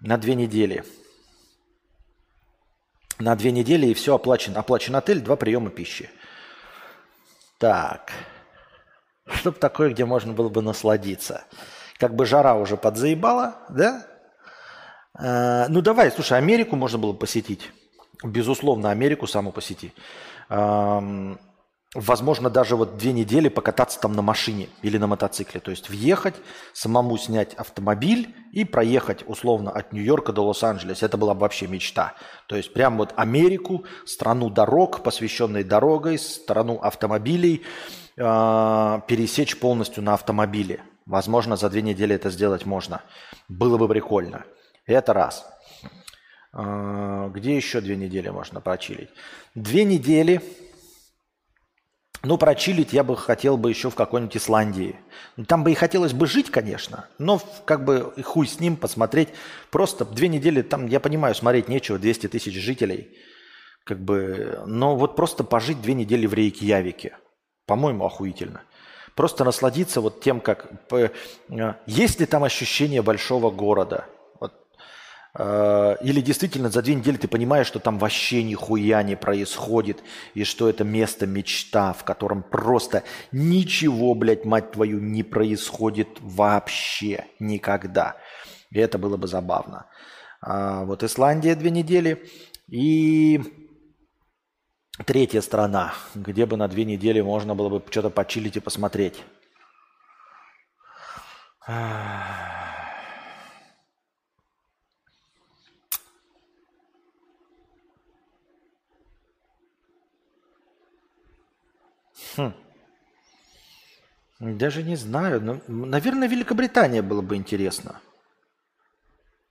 на две недели. На две недели и все оплачен. Оплачен отель, два приема пищи. Так. Что-то такое, где можно было бы насладиться. Как бы жара уже подзаебала, да? А, ну давай, слушай, Америку можно было посетить. Безусловно, Америку саму посети. Возможно, даже вот две недели покататься там на машине или на мотоцикле. То есть въехать, самому снять автомобиль и проехать условно от Нью-Йорка до Лос-Анджелеса. Это была бы вообще мечта. То есть прям вот Америку, страну дорог, посвященной дорогой, страну автомобилей, э, пересечь полностью на автомобиле. Возможно, за две недели это сделать можно. Было бы прикольно. Это раз. Э, где еще две недели можно прочилить? Две недели ну, прочилить я бы хотел бы еще в какой-нибудь Исландии. Ну, там бы и хотелось бы жить, конечно, но как бы хуй с ним посмотреть. Просто две недели там, я понимаю, смотреть нечего, 200 тысяч жителей. Как бы, но вот просто пожить две недели в Рейкьявике. По-моему, охуительно. Просто насладиться вот тем, как... Э, есть ли там ощущение большого города – или действительно за две недели ты понимаешь, что там вообще нихуя не происходит, и что это место мечта, в котором просто ничего, блядь, мать твою, не происходит вообще никогда. И это было бы забавно. А вот Исландия две недели. И третья страна, где бы на две недели можно было бы что-то почилить и посмотреть. Хм. Даже не знаю. Но, наверное, Великобритания было бы интересно.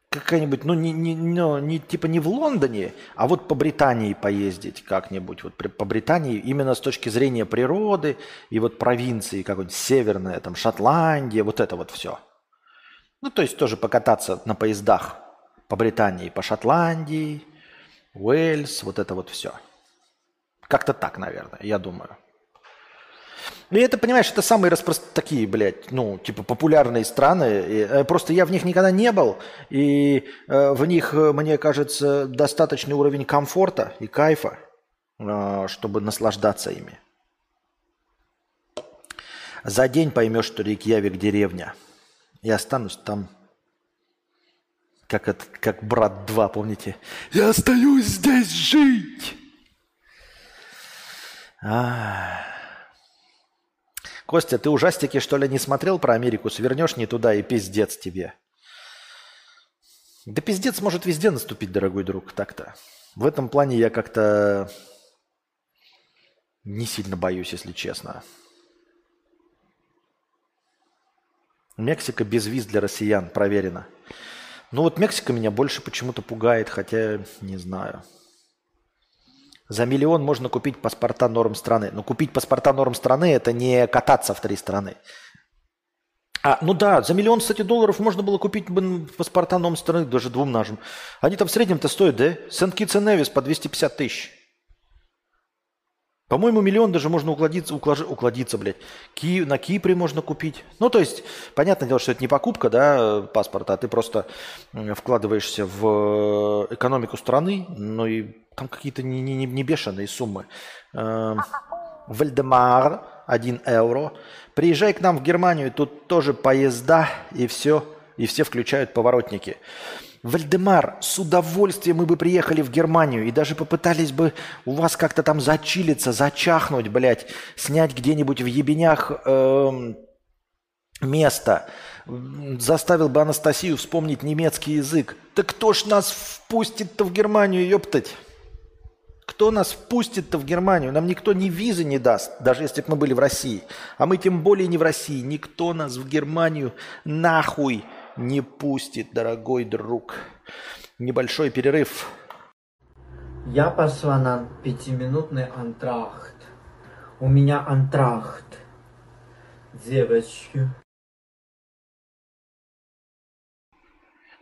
Какая-нибудь, ну, не, не, ну, не, типа не в Лондоне, а вот по Британии поездить как-нибудь. Вот по Британии именно с точки зрения природы и вот провинции какой-нибудь северная, там Шотландия, вот это вот все. Ну, то есть тоже покататься на поездах по Британии, по Шотландии, Уэльс, вот это вот все. Как-то так, наверное, я думаю. И это, понимаешь, это самые распрост... такие, блядь, ну, типа популярные страны. Э, просто я в них никогда не был. И э, в них, э, мне кажется, достаточный уровень комфорта и кайфа, чтобы наслаждаться ими. За день поймешь, что Рейкьявик деревня. И останусь там, как, это, как брат 2, помните? Я остаюсь здесь жить. А-а-а. Костя, ты ужастики, что ли, не смотрел про Америку? Свернешь не туда и пиздец тебе. Да пиздец может везде наступить, дорогой друг, так-то. В этом плане я как-то не сильно боюсь, если честно. Мексика без виз для россиян, проверено. Ну вот Мексика меня больше почему-то пугает, хотя не знаю. За миллион можно купить паспорта норм страны. Но купить паспорта норм страны – это не кататься в три страны. А, ну да, за миллион, кстати, долларов можно было купить паспорта норм страны, даже двум нашим. Они там в среднем-то стоят, да? Сент-Китс и Невис по 250 тысяч. По-моему, миллион даже можно укладиться, уклаж... укладиться, блядь. Ки... На Кипре можно купить. Ну, то есть, понятное дело, что это не покупка, да, паспорта, а ты просто вкладываешься в экономику страны, ну и там какие-то не, не, не бешеные суммы. Эм, Вальдемар, 1 евро. Приезжай к нам в Германию, тут тоже поезда и все, и все включают поворотники. Вальдемар, с удовольствием мы бы приехали в Германию и даже попытались бы у вас как-то там зачилиться, зачахнуть, блядь, снять где-нибудь в ебенях э, место. Заставил бы Анастасию вспомнить немецкий язык. Так кто ж нас впустит-то в Германию, ёптать? Кто нас впустит-то в Германию? Нам никто ни визы не даст, даже если бы мы были в России. А мы тем более не в России. Никто нас в Германию нахуй не пустит, дорогой друг. Небольшой перерыв. Я пошла на пятиминутный антрахт. У меня антрахт. Девочки.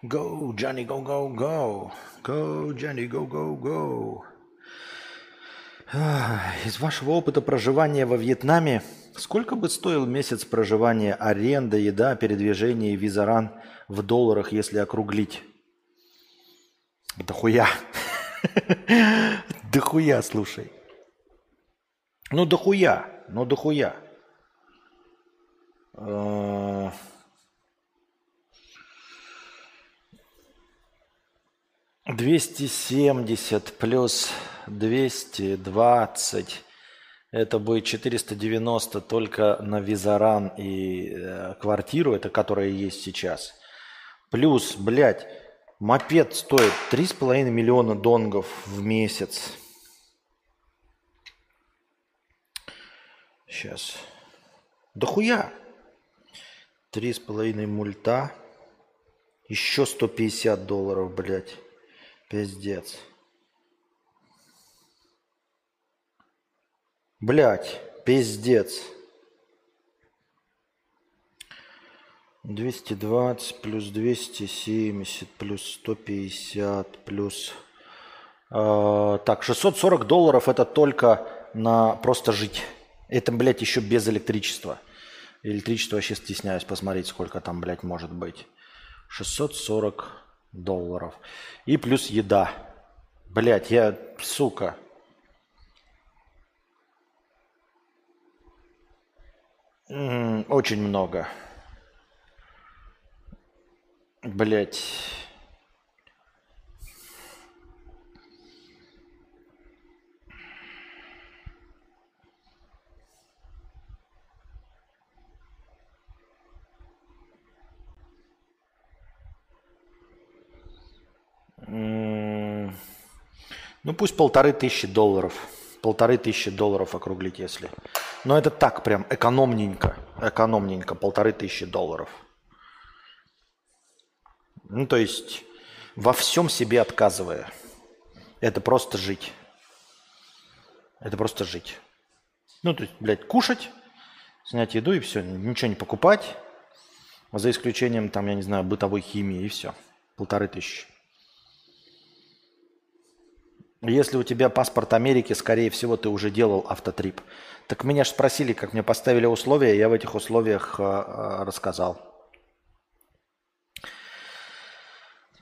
Go, Johnny, go, go, go. Go, Johnny, go, go, go. Из вашего опыта проживания во Вьетнаме, сколько бы стоил месяц проживания, аренда, еда, передвижение визаран в долларах, если округлить? Да хуя. Да хуя, слушай. Ну, да хуя. Ну, да хуя. Э, двести семьдесят плюс 220. Это будет 490 только на Визаран и э, квартиру, это которая есть сейчас. Плюс, блядь, мопед стоит 3,5 миллиона донгов в месяц. Сейчас. Да хуя. 3,5 мульта. Еще 150 долларов, блядь. Пиздец. Блять, пиздец. 220 плюс 270 плюс 150 плюс... Э, так, 640 долларов это только на просто жить. Это, блядь, еще без электричества. Электричество вообще стесняюсь посмотреть, сколько там, блядь, может быть. 640 долларов. И плюс еда. Блядь, я, сука, Очень много. Блять. Ну пусть полторы тысячи долларов. Полторы тысячи долларов округлить, если. Но это так прям экономненько. Экономненько. Полторы тысячи долларов. Ну, то есть во всем себе отказывая. Это просто жить. Это просто жить. Ну, то есть, блядь, кушать, снять еду и все. Ничего не покупать. За исключением, там, я не знаю, бытовой химии и все. Полторы тысячи. Если у тебя паспорт Америки, скорее всего, ты уже делал автотрип. Так меня же спросили, как мне поставили условия, я в этих условиях э, э, рассказал.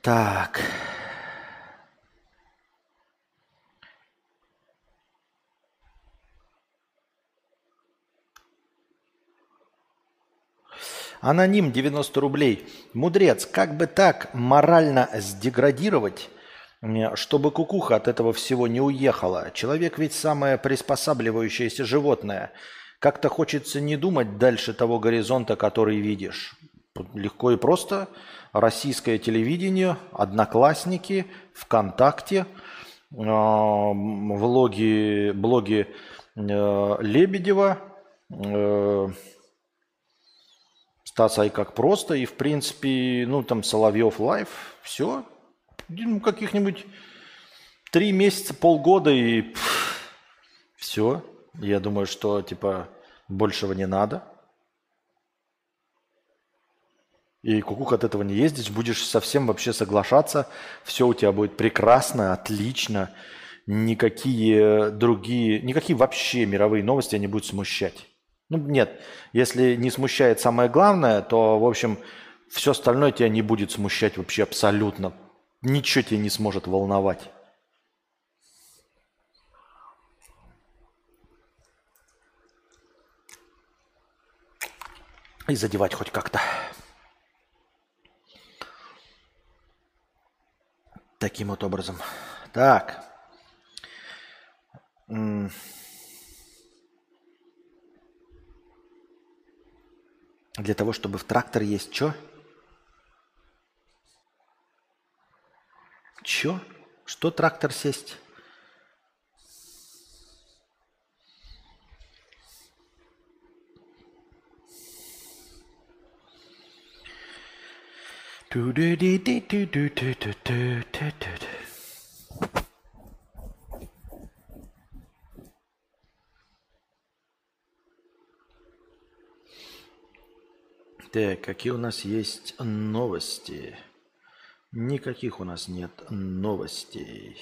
Так. Аноним 90 рублей. Мудрец, как бы так морально сдеградировать, чтобы кукуха от этого всего не уехала? Человек ведь самое приспосабливающееся животное. Как-то хочется не думать дальше того горизонта, который видишь. Легко и просто. Российское телевидение, Одноклассники, ВКонтакте, э, влоги, блоги э, Лебедева, э, Стас Ай как просто, и в принципе, ну там Соловьев лайф, все, ну, каких-нибудь три месяца, полгода и все. Я думаю, что типа большего не надо. И кукух от этого не ездишь, будешь совсем вообще соглашаться, все у тебя будет прекрасно, отлично, никакие другие, никакие вообще мировые новости не будут смущать. Ну, нет, если не смущает самое главное, то, в общем, все остальное тебя не будет смущать вообще абсолютно. Ничего тебя не сможет волновать. И задевать хоть как-то. Таким вот образом. Так. Для того, чтобы в трактор есть что? Чё? Что трактор сесть? Так, какие у нас есть новости? Никаких у нас нет новостей.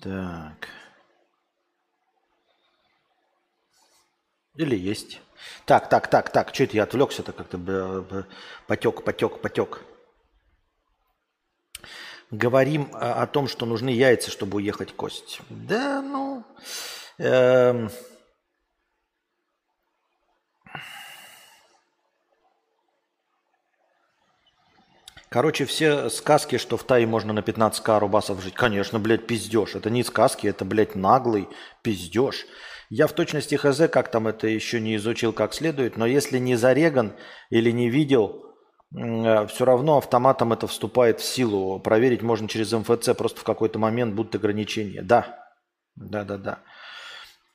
Так. Или есть. Так, так, так, так. Что это я отвлекся-то как-то? Потек, потек, потек. Говорим о том, что нужны яйца, чтобы уехать кость. Да, ну... Эм... Короче, все сказки, что в Тае можно на 15к рубасов жить, конечно, блядь, пиздеж. Это не сказки, это, блядь, наглый пиздеж. Я в точности хз, как там это еще не изучил как следует, но если не зареган или не видел, э, все равно автоматом это вступает в силу. Проверить можно через МФЦ, просто в какой-то момент будут ограничения. Да, да, да, да.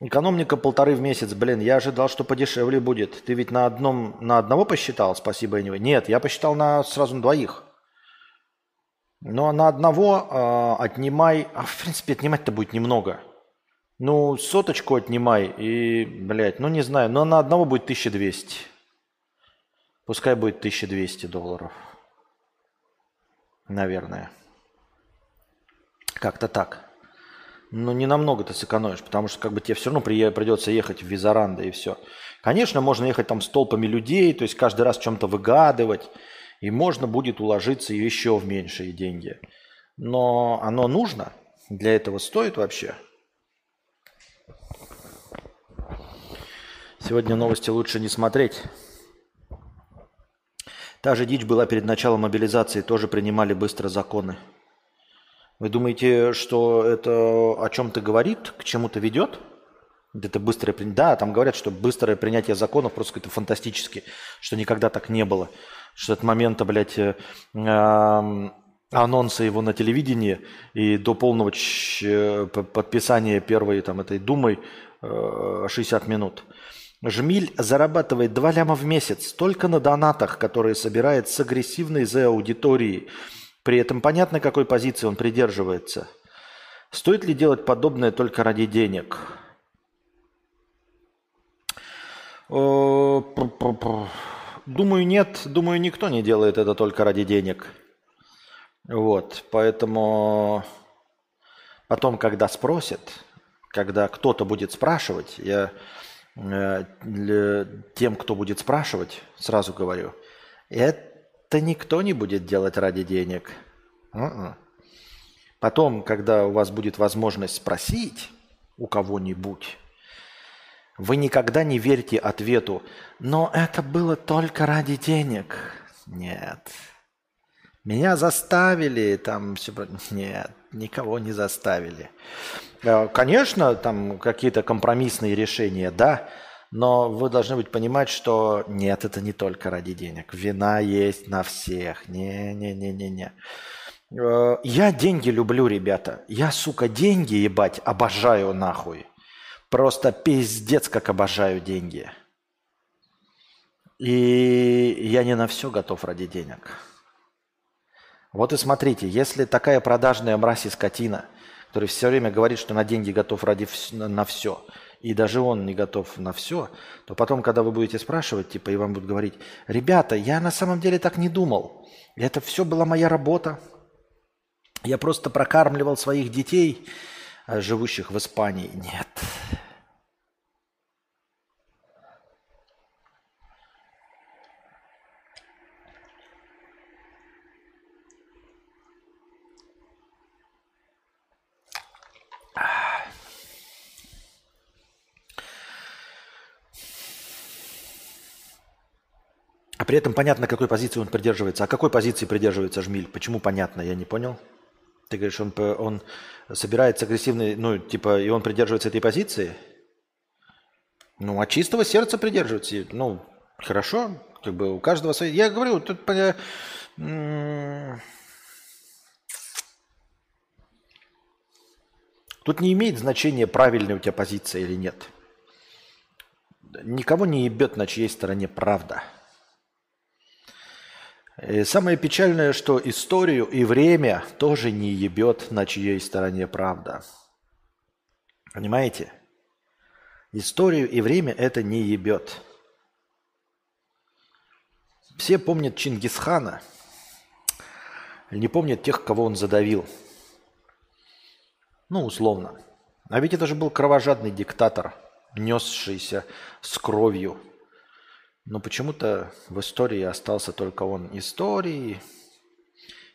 Экономника полторы в месяц. Блин, я ожидал, что подешевле будет. Ты ведь на, одном, на одного посчитал? Спасибо, anyway. Нет, я посчитал на сразу на двоих. Но на одного э, отнимай... А, в принципе, отнимать-то будет немного. Ну, соточку отнимай и, блядь, ну не знаю, но на одного будет 1200. Пускай будет 1200 долларов. Наверное. Как-то так. Ну, не намного ты сэкономишь, потому что как бы тебе все равно придется ехать в Визаранда и все. Конечно, можно ехать там с толпами людей, то есть каждый раз чем-то выгадывать, и можно будет уложиться еще в меньшие деньги. Но оно нужно? Для этого стоит вообще? Сегодня новости лучше не смотреть. Та же дичь была перед началом мобилизации, тоже принимали быстро законы. Вы думаете, что это о чем-то говорит, к чему-то ведет? Это быстрое принятие. Да, там говорят, что быстрое принятие законов просто какое-то фантастически, что никогда так не было. Что от момента, блядь, э, э, анонса его на телевидении и до полного ч- подписания первой там этой думой э, 60 минут. Жмиль зарабатывает 2 ляма в месяц только на донатах, которые собирает с агрессивной за аудиторией при этом понятно, какой позиции он придерживается. Стоит ли делать подобное только ради денег? Э, думаю, нет. Думаю, никто не делает это только ради денег. Вот, поэтому потом, когда спросят, когда кто-то будет спрашивать, я э, тем, кто будет спрашивать, сразу говорю, это никто не будет делать ради денег. Uh-uh. Потом, когда у вас будет возможность спросить у кого-нибудь, вы никогда не верьте ответу, но это было только ради денег. Нет. Меня заставили, там все... Нет, никого не заставили. Э, конечно, там какие-то компромиссные решения, да, но вы должны быть понимать, что нет, это не только ради денег. Вина есть на всех. Не-не-не-не-не. Э, я деньги люблю, ребята. Я, сука, деньги, ебать, обожаю нахуй. Просто пиздец, как обожаю деньги. И я не на все готов ради денег. Вот и смотрите, если такая продажная мразь и скотина, который все время говорит, что на деньги готов ради на все, и даже он не готов на все, то потом, когда вы будете спрашивать, типа, и вам будут говорить, ребята, я на самом деле так не думал. Это все была моя работа. Я просто прокармливал своих детей, э, живущих в Испании. Нет. А при этом понятно, какой позиции он придерживается. А какой позиции придерживается Жмиль? Почему понятно? Я не понял. Ты говоришь, он, он собирается агрессивный, ну, типа, и он придерживается этой позиции? Ну, от чистого сердца придерживается. Ну, хорошо, как бы у каждого свои... Я говорю, тут... Тут не имеет значения, правильная у тебя позиция или нет. Никого не ебет, на чьей стороне правда. И самое печальное, что историю и время тоже не ебет, на чьей стороне правда. Понимаете? Историю и время это не ебет. Все помнят Чингисхана, не помнят тех, кого он задавил. Ну, условно. А ведь это же был кровожадный диктатор, несшийся с кровью но почему-то в истории остался только он. Истории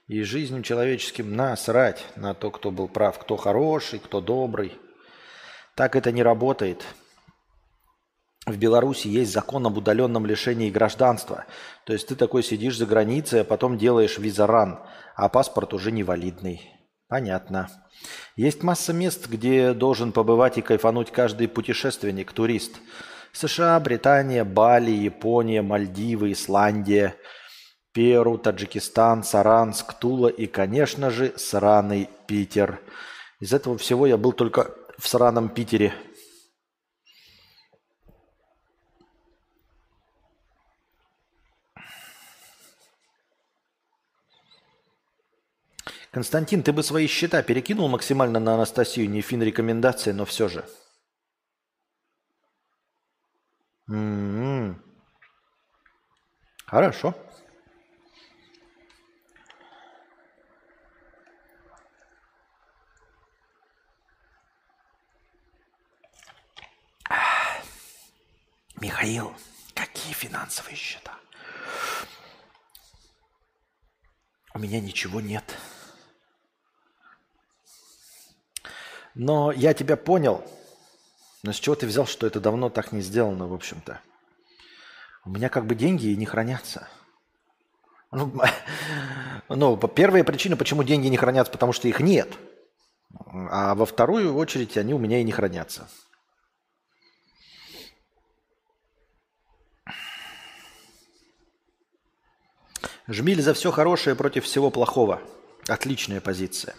и жизнью человеческим насрать на то, кто был прав, кто хороший, кто добрый. Так это не работает. В Беларуси есть закон об удаленном лишении гражданства. То есть ты такой сидишь за границей, а потом делаешь визаран, а паспорт уже невалидный. Понятно. Есть масса мест, где должен побывать и кайфануть каждый путешественник, турист – США, Британия, Бали, Япония, Мальдивы, Исландия, Перу, Таджикистан, Саранск, Тула и, конечно же, сраный Питер. Из этого всего я был только в сраном Питере. Константин, ты бы свои счета перекинул максимально на Анастасию, не фин рекомендация, но все же. М-м-м. Хорошо. Михаил, какие финансовые счета? У меня ничего нет. Но я тебя понял. Но с чего ты взял, что это давно так не сделано, в общем-то? У меня как бы деньги и не хранятся. Ну, ну, первая причина, почему деньги не хранятся, потому что их нет. А во вторую очередь они у меня и не хранятся. Жмиль за все хорошее против всего плохого. Отличная позиция.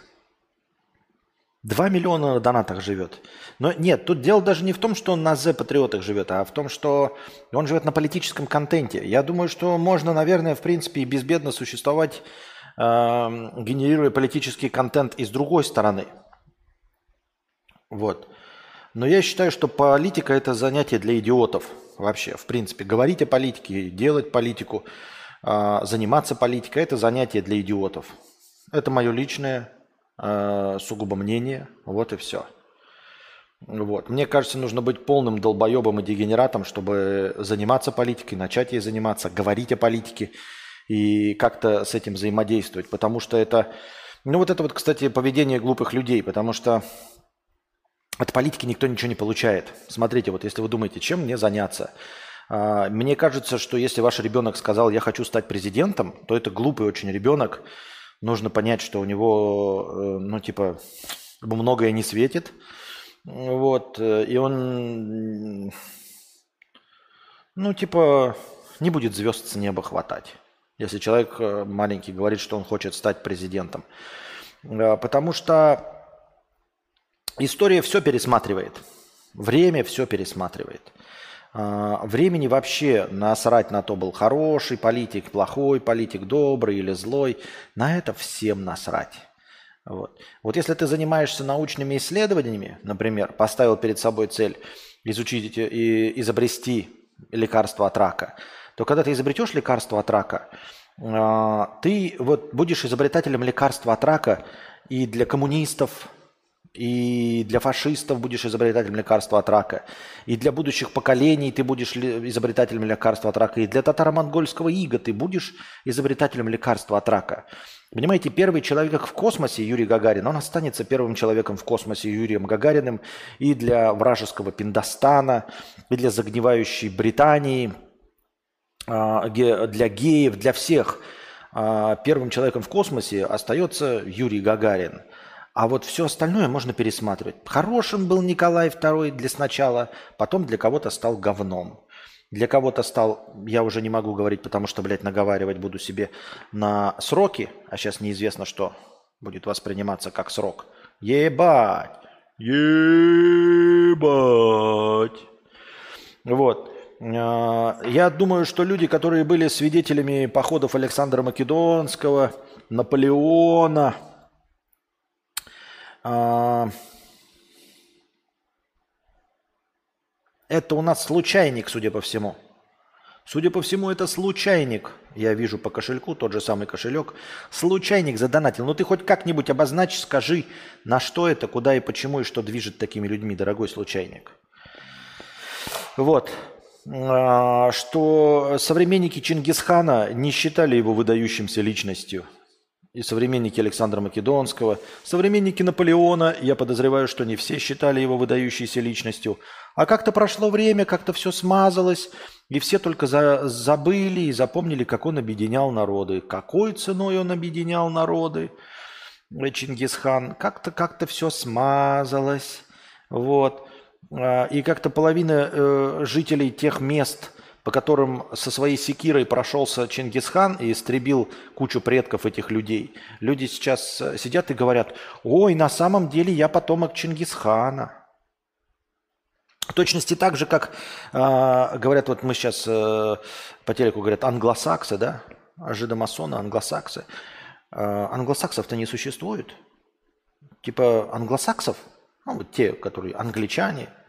Два миллиона на донатах живет. Но нет, тут дело даже не в том, что он на З-патриотах живет, а в том, что он живет на политическом контенте. Я думаю, что можно, наверное, в принципе, и безбедно существовать, э, генерируя политический контент и с другой стороны. Вот. Но я считаю, что политика – это занятие для идиотов. вообще, в принципе. Говорить о политике, делать политику, а, заниматься политикой – это занятие для идиотов. Это мое личное а, сугубо мнение, вот и все. Вот. Мне кажется, нужно быть полным долбоебом и дегенератом, чтобы заниматься политикой, начать ей заниматься, говорить о политике и как-то с этим взаимодействовать. Потому что это, ну вот это вот, кстати, поведение глупых людей, потому что от политики никто ничего не получает. Смотрите, вот если вы думаете, чем мне заняться, а, мне кажется, что если ваш ребенок сказал, я хочу стать президентом, то это глупый очень ребенок. Нужно понять, что у него, э, ну, типа, многое не светит. Вот, э, и он, ну, типа, не будет звезд с неба хватать, если человек э, маленький говорит, что он хочет стать президентом. Потому что История все пересматривает. Время все пересматривает. А, времени вообще насрать на то, был хороший политик, плохой политик, добрый или злой. На это всем насрать. Вот. вот если ты занимаешься научными исследованиями, например, поставил перед собой цель изучить и изобрести лекарство от рака, то когда ты изобретешь лекарство от рака, а, ты вот будешь изобретателем лекарства от рака и для коммунистов, и для фашистов будешь изобретателем лекарства от рака, и для будущих поколений ты будешь изобретателем лекарства от рака, и для татаро-монгольского ига ты будешь изобретателем лекарства от рака. Понимаете, первый человек в космосе, Юрий Гагарин, он останется первым человеком в космосе Юрием Гагариным и для вражеского Пиндостана, и для загнивающей Британии, а, для геев, для всех. А, первым человеком в космосе остается Юрий Гагарин – а вот все остальное можно пересматривать. Хорошим был Николай II для сначала, потом для кого-то стал говном. Для кого-то стал, я уже не могу говорить, потому что, блядь, наговаривать буду себе на сроки, а сейчас неизвестно, что будет восприниматься как срок. Ебать! Ебать! Вот. А, я думаю, что люди, которые были свидетелями походов Александра Македонского, Наполеона, это у нас случайник, судя по всему. Судя по всему, это случайник. Я вижу по кошельку, тот же самый кошелек. Случайник задонатил. Ну ты хоть как-нибудь обозначь, скажи, на что это, куда и почему, и что движет такими людьми, дорогой случайник. Вот. А, что современники Чингисхана не считали его выдающимся личностью – и современники Александра Македонского, современники Наполеона, я подозреваю, что не все считали его выдающейся личностью. А как-то прошло время, как-то все смазалось, и все только за, забыли и запомнили, как он объединял народы. Какой ценой он объединял народы, Чингисхан. Как-то как все смазалось. Вот. А, и как-то половина э, жителей тех мест – по которым со своей секирой прошелся Чингисхан и истребил кучу предков этих людей. Люди сейчас э, сидят и говорят, ой, на самом деле я потомок Чингисхана. В точности так же, как э, говорят, вот мы сейчас э, по телеку говорят, англосаксы, да, жидомасоны, англосаксы. Э, англосаксов-то не существует. Типа англосаксов, ну, вот те, которые англичане –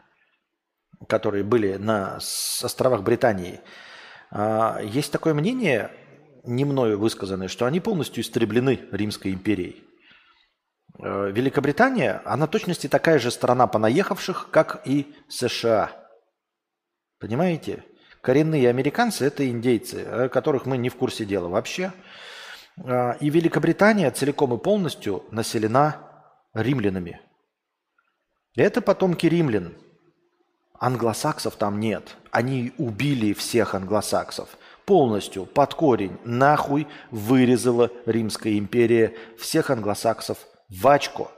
которые были на островах Британии, а, есть такое мнение, не мною высказанное, что они полностью истреблены Римской империей. А, Великобритания, она точности такая же страна понаехавших, как и США. Понимаете? Коренные американцы – это индейцы, которых мы не в курсе дела вообще. А, и Великобритания целиком и полностью населена римлянами. Это потомки римлян – Англосаксов там нет. Они убили всех англосаксов. Полностью, под корень, нахуй вырезала Римская империя всех англосаксов в очко.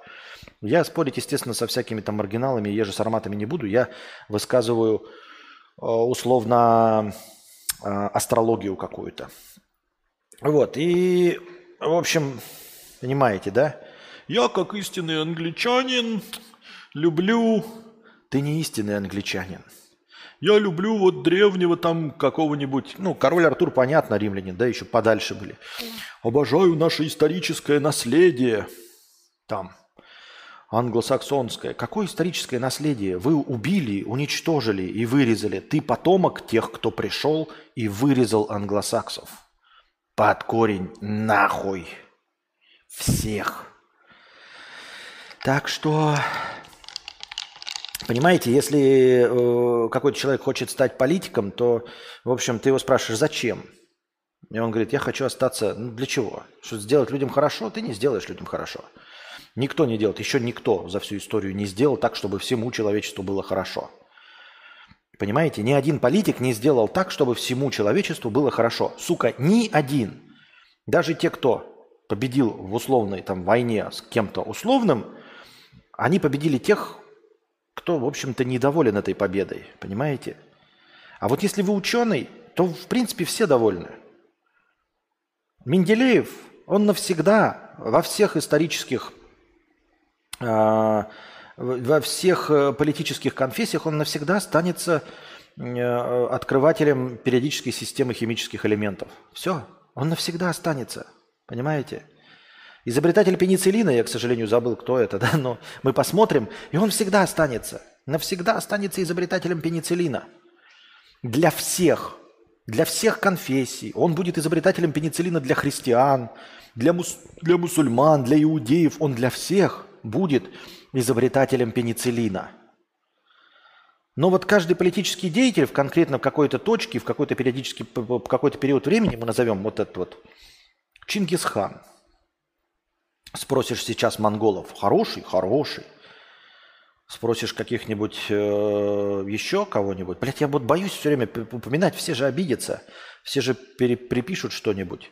Я спорить, естественно, со всякими там маргиналами, еже с ароматами не буду. Я высказываю э, условно э, астрологию какую-то. Вот, и, в общем, понимаете, да? Я, как истинный англичанин, люблю ты не истинный англичанин. Я люблю вот древнего там какого-нибудь, ну, король Артур, понятно, римлянин, да, еще подальше были. Обожаю наше историческое наследие. Там. англосаксонское. Какое историческое наследие? Вы убили, уничтожили и вырезали. Ты потомок тех, кто пришел и вырезал англосаксов. Под корень нахуй всех. Так что, понимаете, если э, какой-то человек хочет стать политиком, то, в общем, ты его спрашиваешь, зачем? И он говорит, я хочу остаться, ну для чего? Что сделать людям хорошо? Ты не сделаешь людям хорошо. Никто не делает, еще никто за всю историю не сделал так, чтобы всему человечеству было хорошо. Понимаете, ни один политик не сделал так, чтобы всему человечеству было хорошо. Сука, ни один. Даже те, кто победил в условной там войне с кем-то условным, они победили тех, кто, в общем-то, недоволен этой победой. Понимаете? А вот если вы ученый, то, в принципе, все довольны. Менделеев, он навсегда во всех исторических а, во всех э, политических конфессиях он навсегда останется э, открывателем периодической системы химических элементов. Все, он навсегда останется. Понимаете? Изобретатель пенициллина, я, к сожалению, забыл, кто это, да, но мы посмотрим, и он всегда останется. Навсегда останется изобретателем пенициллина. Для всех. Для всех конфессий. Он будет изобретателем пенициллина для христиан, для, мус, для мусульман, для иудеев. Он для всех будет изобретателем пенициллина. Но вот каждый политический деятель в конкретно какой-то точке, в какой-то периодический, какой-то период времени, мы назовем вот этот вот Чингисхан. Спросишь сейчас монголов, хороший, хороший. Спросишь каких-нибудь э, еще кого-нибудь. Блять, я вот боюсь все время упоминать, все же обидятся, все же пере, припишут что-нибудь.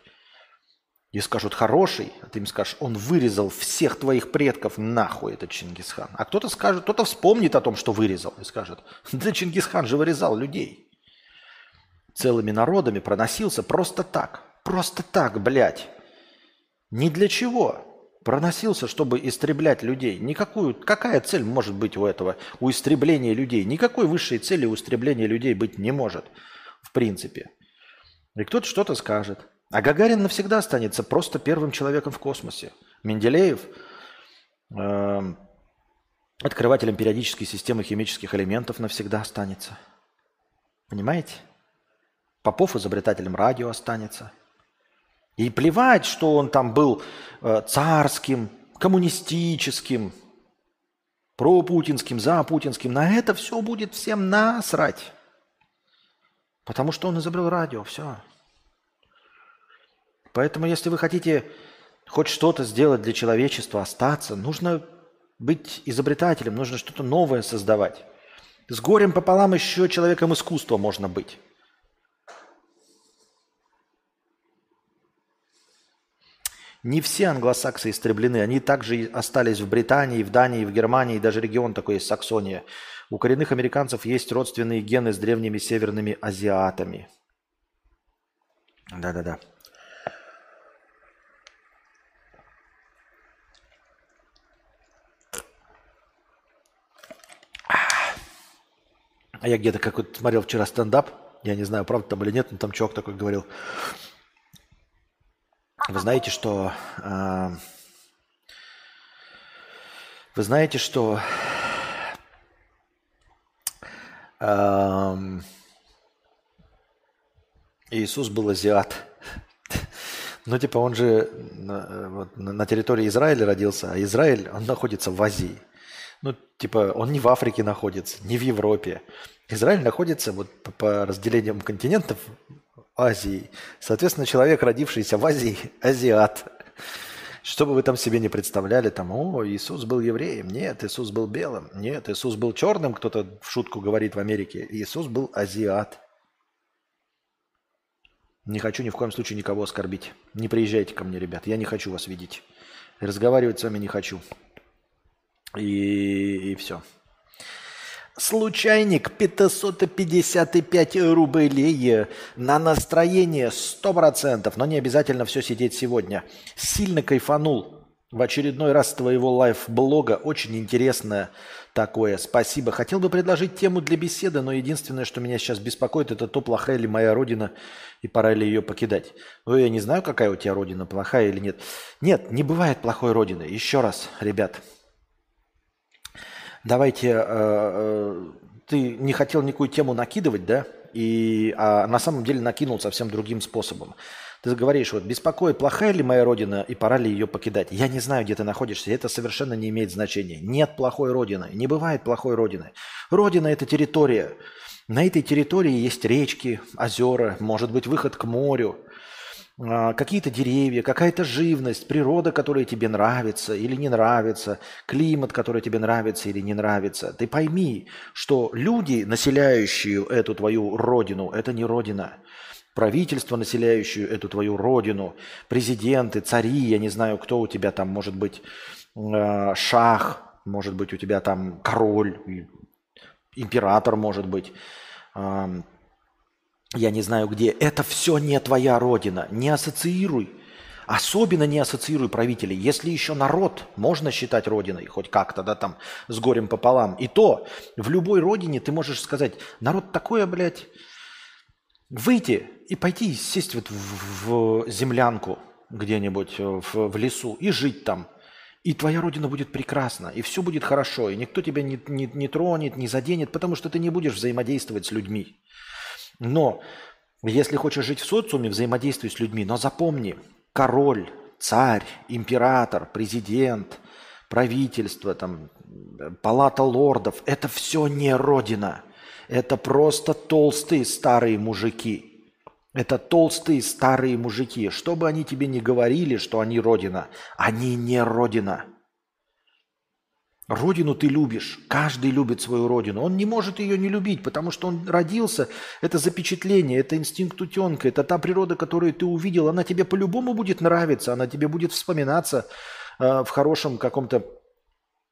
И скажут хороший, а ты им скажешь, он вырезал всех твоих предков нахуй, этот Чингисхан. А кто-то скажет, кто-то вспомнит о том, что вырезал, и скажет, да Чингисхан же вырезал людей. Целыми народами проносился просто так. Просто так, блядь. Ни для чего. Проносился, чтобы истреблять людей. Никакую, какая цель может быть у этого, у истребления людей? Никакой высшей цели у истребления людей быть не может, в принципе. И кто-то что-то скажет. А Гагарин навсегда останется просто первым человеком в космосе. Менделеев э, открывателем периодической системы химических элементов навсегда останется. Понимаете? Попов изобретателем радио останется. И плевать, что он там был э, царским, коммунистическим, пропутинским, запутинским. На это все будет всем насрать. Потому что он изобрел радио, все. Поэтому, если вы хотите хоть что-то сделать для человечества, остаться, нужно быть изобретателем, нужно что-то новое создавать. С горем пополам еще человеком искусства можно быть. Не все англосаксы истреблены, они также остались в Британии, в Дании, в Германии, даже регион такой есть Саксония. У коренных американцев есть родственные гены с древними северными азиатами. Да-да-да. А я где-то какой-то смотрел вчера стендап, я не знаю, правда там или нет, но там чувак такой говорил. Вы знаете, что... Э, вы знаете, что... Э, Иисус был азиат. Ну, типа, он же на, вот, на территории Израиля родился, а Израиль, он находится в Азии. Ну, типа, он не в Африке находится, не в Европе. Израиль находится вот по разделениям континентов Азии. Соответственно, человек, родившийся в Азии, азиат. Что бы вы там себе не представляли, там, о, Иисус был евреем, нет, Иисус был белым, нет, Иисус был черным, кто-то в шутку говорит в Америке, Иисус был азиат. Не хочу ни в коем случае никого оскорбить. Не приезжайте ко мне, ребят, я не хочу вас видеть. Разговаривать с вами не хочу. И, и все. Случайник 555 рублей на настроение 100%, но не обязательно все сидеть сегодня. Сильно кайфанул в очередной раз твоего лайф-блога. Очень интересное такое. Спасибо. Хотел бы предложить тему для беседы, но единственное, что меня сейчас беспокоит, это то, плохая ли моя родина и пора ли ее покидать. Ну, я не знаю, какая у тебя родина, плохая или нет. Нет, не бывает плохой родины. Еще раз, ребят, Давайте, э, э, ты не хотел никакую тему накидывать, да? И а на самом деле накинул совсем другим способом. Ты говоришь, вот беспокоит, плохая ли моя родина и пора ли ее покидать. Я не знаю, где ты находишься, это совершенно не имеет значения. Нет плохой родины, не бывает плохой родины. Родина – это территория. На этой территории есть речки, озера, может быть выход к морю – какие-то деревья, какая-то живность, природа, которая тебе нравится или не нравится, климат, который тебе нравится или не нравится. Ты пойми, что люди, населяющие эту твою родину, это не родина. Правительство, населяющее эту твою родину, президенты, цари, я не знаю, кто у тебя там, может быть, а, шах, может быть, у тебя там король, император, может быть, я не знаю где, это все не твоя родина. Не ассоциируй. Особенно не ассоциируй правителей. Если еще народ можно считать родиной, хоть как-то, да, там, с горем пополам. И то в любой родине ты можешь сказать, народ такое, блядь, выйти и пойти сесть вот в, в землянку где-нибудь в, в лесу и жить там. И твоя родина будет прекрасна, и все будет хорошо, и никто тебя не, не, не тронет, не заденет, потому что ты не будешь взаимодействовать с людьми. Но если хочешь жить в социуме, взаимодействуй с людьми. Но запомни, король, царь, император, президент, правительство, там, палата лордов – это все не родина. Это просто толстые старые мужики. Это толстые старые мужики. Что бы они тебе ни говорили, что они родина, они не родина. Родину ты любишь. Каждый любит свою родину. Он не может ее не любить, потому что он родился. Это запечатление, это инстинкт утенка, это та природа, которую ты увидел. Она тебе по-любому будет нравиться, она тебе будет вспоминаться э, в хорошем каком-то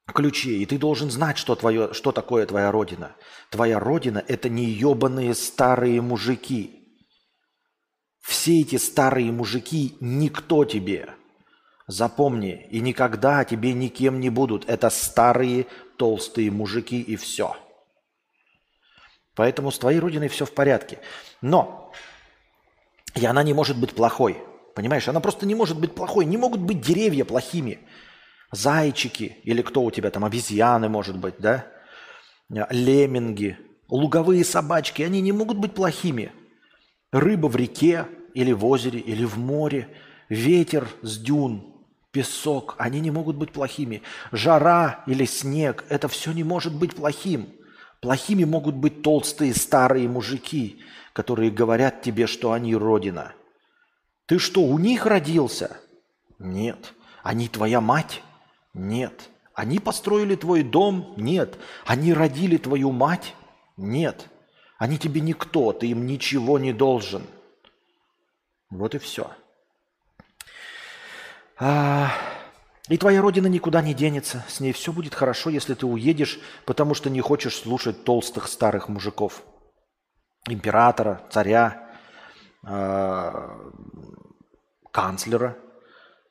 ключе. И ты должен знать, что, твое, что такое твоя родина. Твоя родина – это не ебаные старые мужики. Все эти старые мужики – никто тебе – Запомни, и никогда тебе никем не будут. Это старые толстые мужики и все. Поэтому с твоей родиной все в порядке. Но и она не может быть плохой. Понимаешь, она просто не может быть плохой. Не могут быть деревья плохими. Зайчики или кто у тебя там, обезьяны, может быть, да? Лемминги, луговые собачки, они не могут быть плохими. Рыба в реке или в озере или в море, ветер с дюн, песок, они не могут быть плохими. Жара или снег, это все не может быть плохим. Плохими могут быть толстые старые мужики, которые говорят тебе, что они родина. Ты что, у них родился? Нет. Они твоя мать? Нет. Они построили твой дом? Нет. Они родили твою мать? Нет. Они тебе никто, ты им ничего не должен. Вот и все. А, и твоя родина никуда не денется. С ней все будет хорошо, если ты уедешь, потому что не хочешь слушать толстых старых мужиков. Императора, царя, э, канцлера.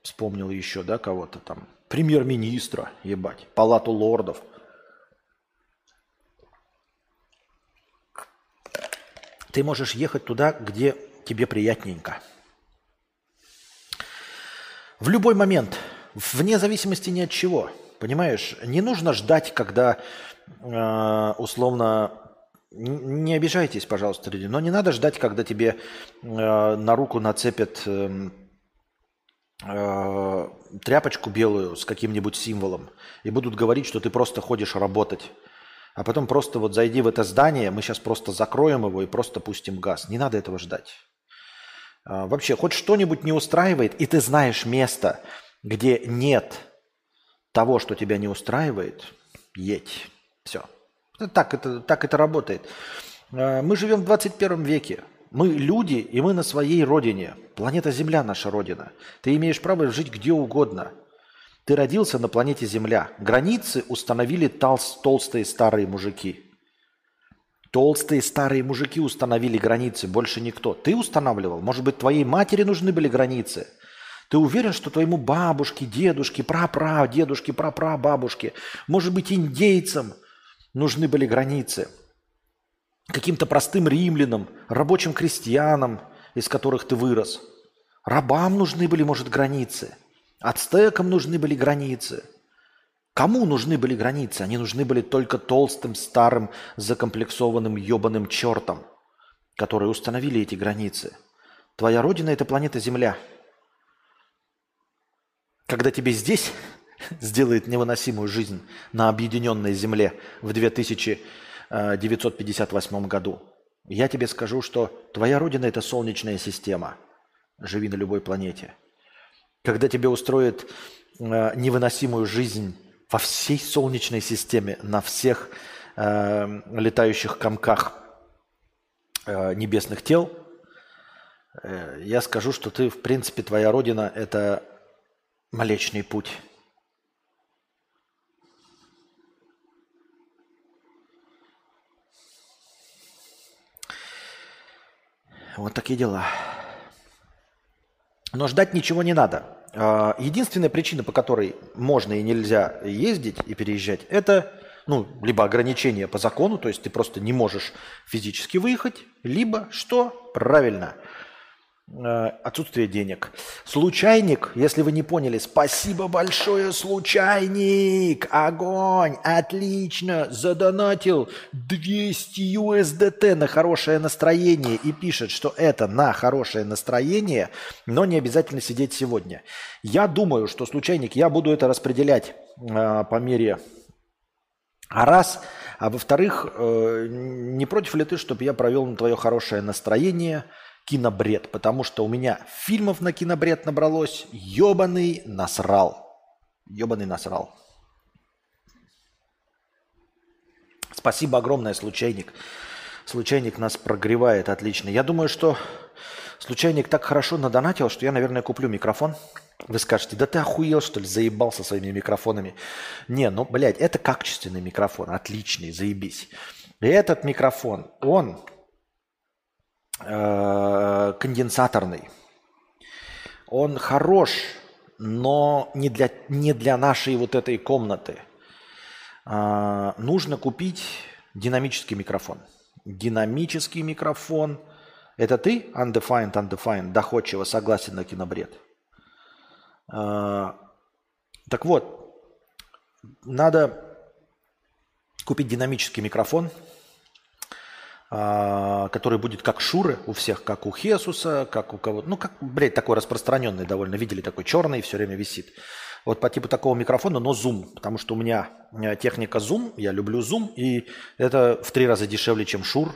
Вспомнил еще, да, кого-то там. Премьер-министра, ебать. Палату лордов. Ты можешь ехать туда, где тебе приятненько. В любой момент, вне зависимости ни от чего. Понимаешь, не нужно ждать, когда э, условно не обижайтесь, пожалуйста, люди, но не надо ждать, когда тебе э, на руку нацепят э, э, тряпочку белую с каким-нибудь символом и будут говорить, что ты просто ходишь работать. А потом просто вот зайди в это здание, мы сейчас просто закроем его и просто пустим газ. Не надо этого ждать. А, вообще, хоть что-нибудь не устраивает, и ты знаешь место, где нет того, что тебя не устраивает, едь. Все. Так это, так это работает. А, мы живем в 21 веке. Мы люди, и мы на своей родине. Планета Земля наша родина. Ты имеешь право жить где угодно. Ты родился на планете Земля. Границы установили толстые старые мужики. Толстые старые мужики установили границы, больше никто. Ты устанавливал? Может быть, твоей матери нужны были границы? Ты уверен, что твоему бабушке, дедушке, прапра, дедушке, прапра, бабушке, может быть, индейцам нужны были границы? Каким-то простым римлянам, рабочим крестьянам, из которых ты вырос. Рабам нужны были, может, границы. Ацтекам нужны были границы. Кому нужны были границы? Они нужны были только толстым, старым, закомплексованным, ебаным чертом, которые установили эти границы. Твоя родина – это планета Земля. Когда тебе здесь сделает невыносимую жизнь на объединенной Земле в 2958 году, я тебе скажу, что твоя родина – это солнечная система. Живи на любой планете. Когда тебе устроят э, невыносимую жизнь во всей Солнечной системе, на всех э, летающих комках э, небесных тел, э, я скажу, что ты, в принципе, твоя родина – это Млечный Путь. Вот такие дела. Но ждать ничего не надо. А, единственная причина, по которой можно и нельзя ездить и переезжать, это ну, либо ограничение по закону, то есть ты просто не можешь физически выехать, либо что? Правильно – отсутствие денег. Случайник, если вы не поняли, спасибо большое, случайник, огонь, отлично, задонатил 200 USDT на хорошее настроение и пишет, что это на хорошее настроение, но не обязательно сидеть сегодня. Я думаю, что случайник, я буду это распределять э, по мере а раз, а во-вторых, э, не против ли ты, чтобы я провел на твое хорошее настроение – кинобред, потому что у меня фильмов на кинобред набралось ебаный насрал. Ебаный насрал. Спасибо огромное, случайник. Случайник нас прогревает отлично. Я думаю, что случайник так хорошо надонатил, что я, наверное, куплю микрофон. Вы скажете, да ты охуел, что ли, заебался своими микрофонами. Не, ну, блядь, это качественный микрофон, отличный, заебись. И этот микрофон, он Э, конденсаторный. Он хорош, но не для, не для нашей вот этой комнаты. А, нужно купить динамический микрофон. Динамический микрофон. Это ты, undefined, undefined, доходчиво согласен на кинобред? А, так вот, надо купить динамический микрофон – который будет как Шуры у всех, как у Хесуса, как у кого-то. Ну, как, блядь, такой распространенный довольно. Видели, такой черный, все время висит. Вот по типу такого микрофона, но Zoom, потому что у меня техника Zoom, я люблю Zoom, и это в три раза дешевле, чем Шур.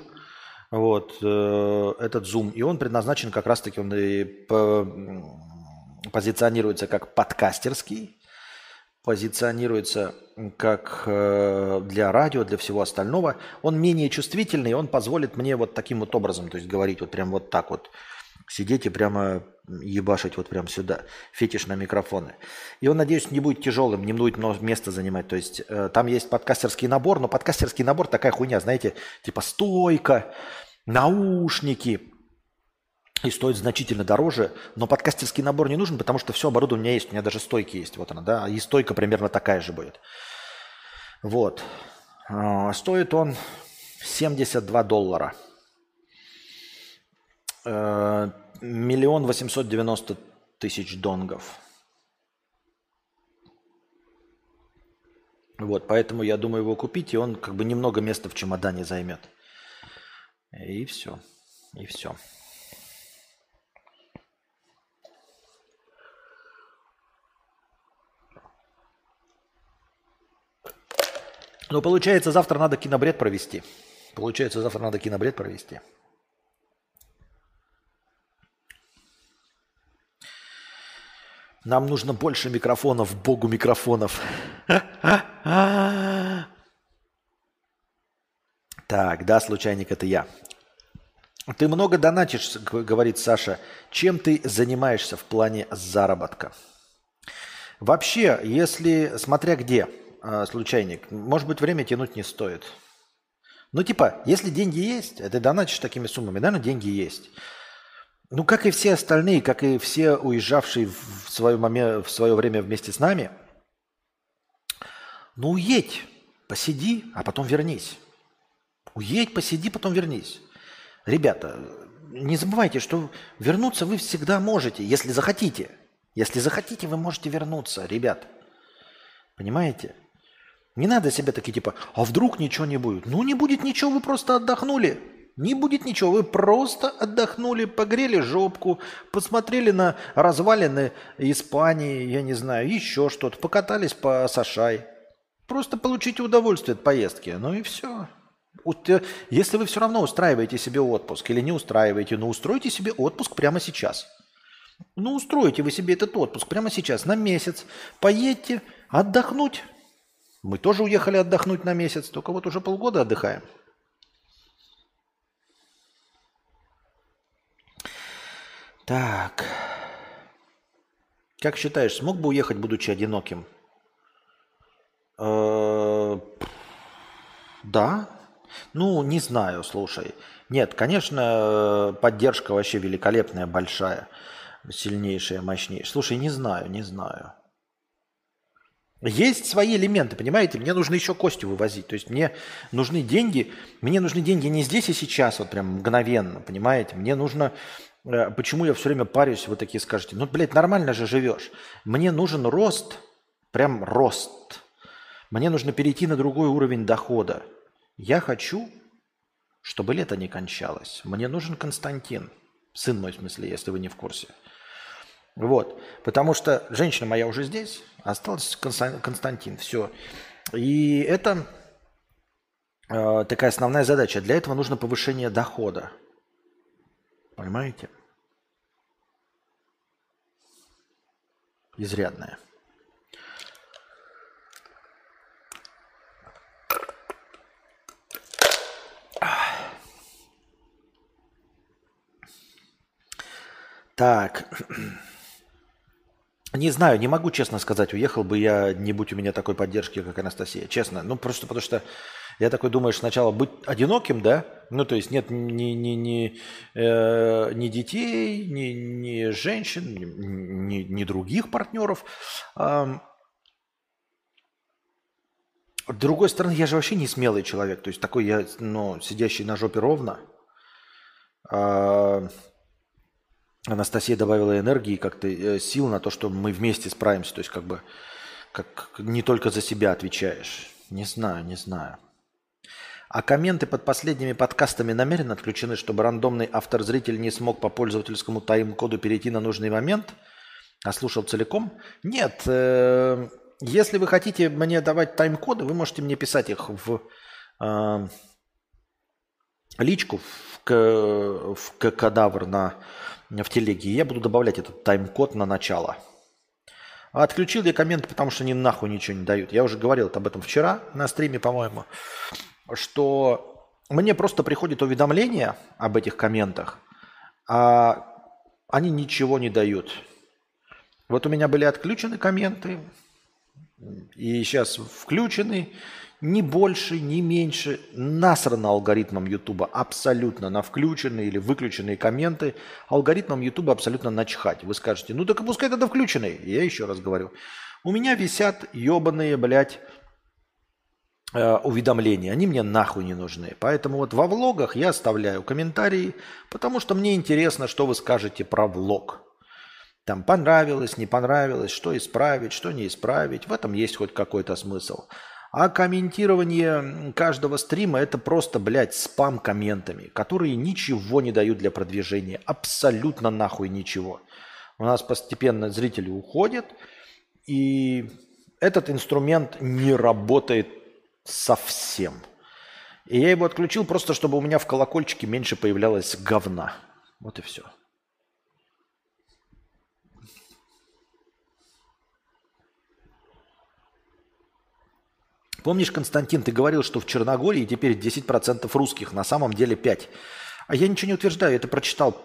Вот, э, этот Zoom. И он предназначен как раз-таки, он и позиционируется как подкастерский, позиционируется как э, для радио, для всего остального, он менее чувствительный, он позволит мне вот таким вот образом, то есть говорить вот прям вот так вот, сидеть и прямо ебашить вот прям сюда, фетиш на микрофоны. И он, надеюсь, не будет тяжелым, не будет много места занимать. То есть э, там есть подкастерский набор, но подкастерский набор такая хуйня, знаете, типа стойка, наушники, и стоит значительно дороже, но подкастерский набор не нужен, потому что все оборудование у меня есть, у меня даже стойки есть, вот она, да, и стойка примерно такая же будет. Вот. А, стоит он 72 доллара. Э, миллион восемьсот девяносто тысяч донгов. Вот, поэтому я думаю его купить, и он как бы немного места в чемодане займет. И все. И все. Но получается, завтра надо кинобред провести. Получается, завтра надо кинобред провести. Нам нужно больше микрофонов, богу микрофонов. Так, да, случайник, это я. Ты много донатишь, говорит Саша. Чем ты занимаешься в плане заработка? Вообще, если, смотря где – а, случайник, может быть, время тянуть не стоит. Ну, типа, если деньги есть, а ты донатишь такими суммами, но деньги есть. Ну, как и все остальные, как и все уезжавшие в свое, момент, в свое время вместе с нами, ну, уедь, посиди, а потом вернись. Уедь, посиди, потом вернись. Ребята, не забывайте, что вернуться вы всегда можете, если захотите. Если захотите, вы можете вернуться, ребят. Понимаете? Не надо себе такие типа, а вдруг ничего не будет? Ну не будет ничего, вы просто отдохнули. Не будет ничего, вы просто отдохнули, погрели жопку, посмотрели на развалины Испании, я не знаю, еще что-то, покатались по Сашай. Просто получите удовольствие от поездки, ну и все. Если вы все равно устраиваете себе отпуск или не устраиваете, ну устройте себе отпуск прямо сейчас. Ну устройте вы себе этот отпуск прямо сейчас, на месяц. Поедьте отдохнуть. Мы тоже уехали отдохнуть на месяц, только вот уже полгода отдыхаем. Так. Как считаешь, смог бы уехать, будучи одиноким? Э, да. Ну, не знаю, слушай. Нет, конечно, поддержка вообще великолепная, большая, сильнейшая, мощнейшая. Слушай, не знаю, не знаю. Есть свои элементы, понимаете? Мне нужно еще кости вывозить. То есть мне нужны деньги. Мне нужны деньги не здесь и сейчас, вот прям мгновенно, понимаете? Мне нужно Э, почему я все время парюсь, вы такие скажете, ну, блядь, нормально же живешь. Мне нужен рост, прям рост. Мне нужно перейти на другой уровень дохода. Я хочу, чтобы лето не кончалось. Мне нужен Константин. Сын мой, в смысле, если вы не в курсе. Вот. Потому что женщина моя уже здесь, остался Константин. Все. И это э, такая основная задача. Для этого нужно повышение дохода. Понимаете? Изрядная. Так. Не знаю, не могу честно сказать, уехал бы я, не будь у меня такой поддержки, как Анастасия. Честно. Ну, просто потому что я такой думаю, сначала быть одиноким, да? Ну, то есть нет ни, ни, ни, э, ни детей, ни, ни женщин, ни, ни других партнеров. А, с другой стороны, я же вообще не смелый человек. То есть такой я, ну, сидящий на жопе ровно. А, Анастасия добавила энергии, как-то э, сил на то, что мы вместе справимся. То есть как бы как не только за себя отвечаешь. Не знаю, не знаю. А комменты под последними подкастами намеренно отключены, чтобы рандомный автор-зритель не смог по пользовательскому тайм-коду перейти на нужный момент, а слушал целиком? Нет. Э, если вы хотите мне давать тайм-коды, вы можете мне писать их в э, личку, в, в кадавр на, в телеге. Я буду добавлять этот тайм-код на начало. А отключил я комменты, потому что они нахуй ничего не дают. Я уже говорил об этом вчера на стриме, по-моему что мне просто приходит уведомление об этих комментах, а они ничего не дают. Вот у меня были отключены комменты, и сейчас включены, ни больше, ни меньше. Насрано алгоритмом Ютуба абсолютно на включенные или выключенные комменты. Алгоритмом Ютуба абсолютно начхать. Вы скажете, ну так и пускай тогда включенные. Я еще раз говорю. У меня висят ебаные, блядь, Э, уведомления, они мне нахуй не нужны. Поэтому вот во влогах я оставляю комментарии, потому что мне интересно, что вы скажете про влог. Там понравилось, не понравилось, что исправить, что не исправить. В этом есть хоть какой-то смысл. А комментирование каждого стрима это просто, блядь, спам комментами, которые ничего не дают для продвижения. Абсолютно нахуй ничего. У нас постепенно зрители уходят, и этот инструмент не работает Совсем. И я его отключил просто, чтобы у меня в колокольчике меньше появлялось говна. Вот и все. Помнишь, Константин, ты говорил, что в Черногории теперь 10% русских, на самом деле 5%. А я ничего не утверждаю, я это прочитал.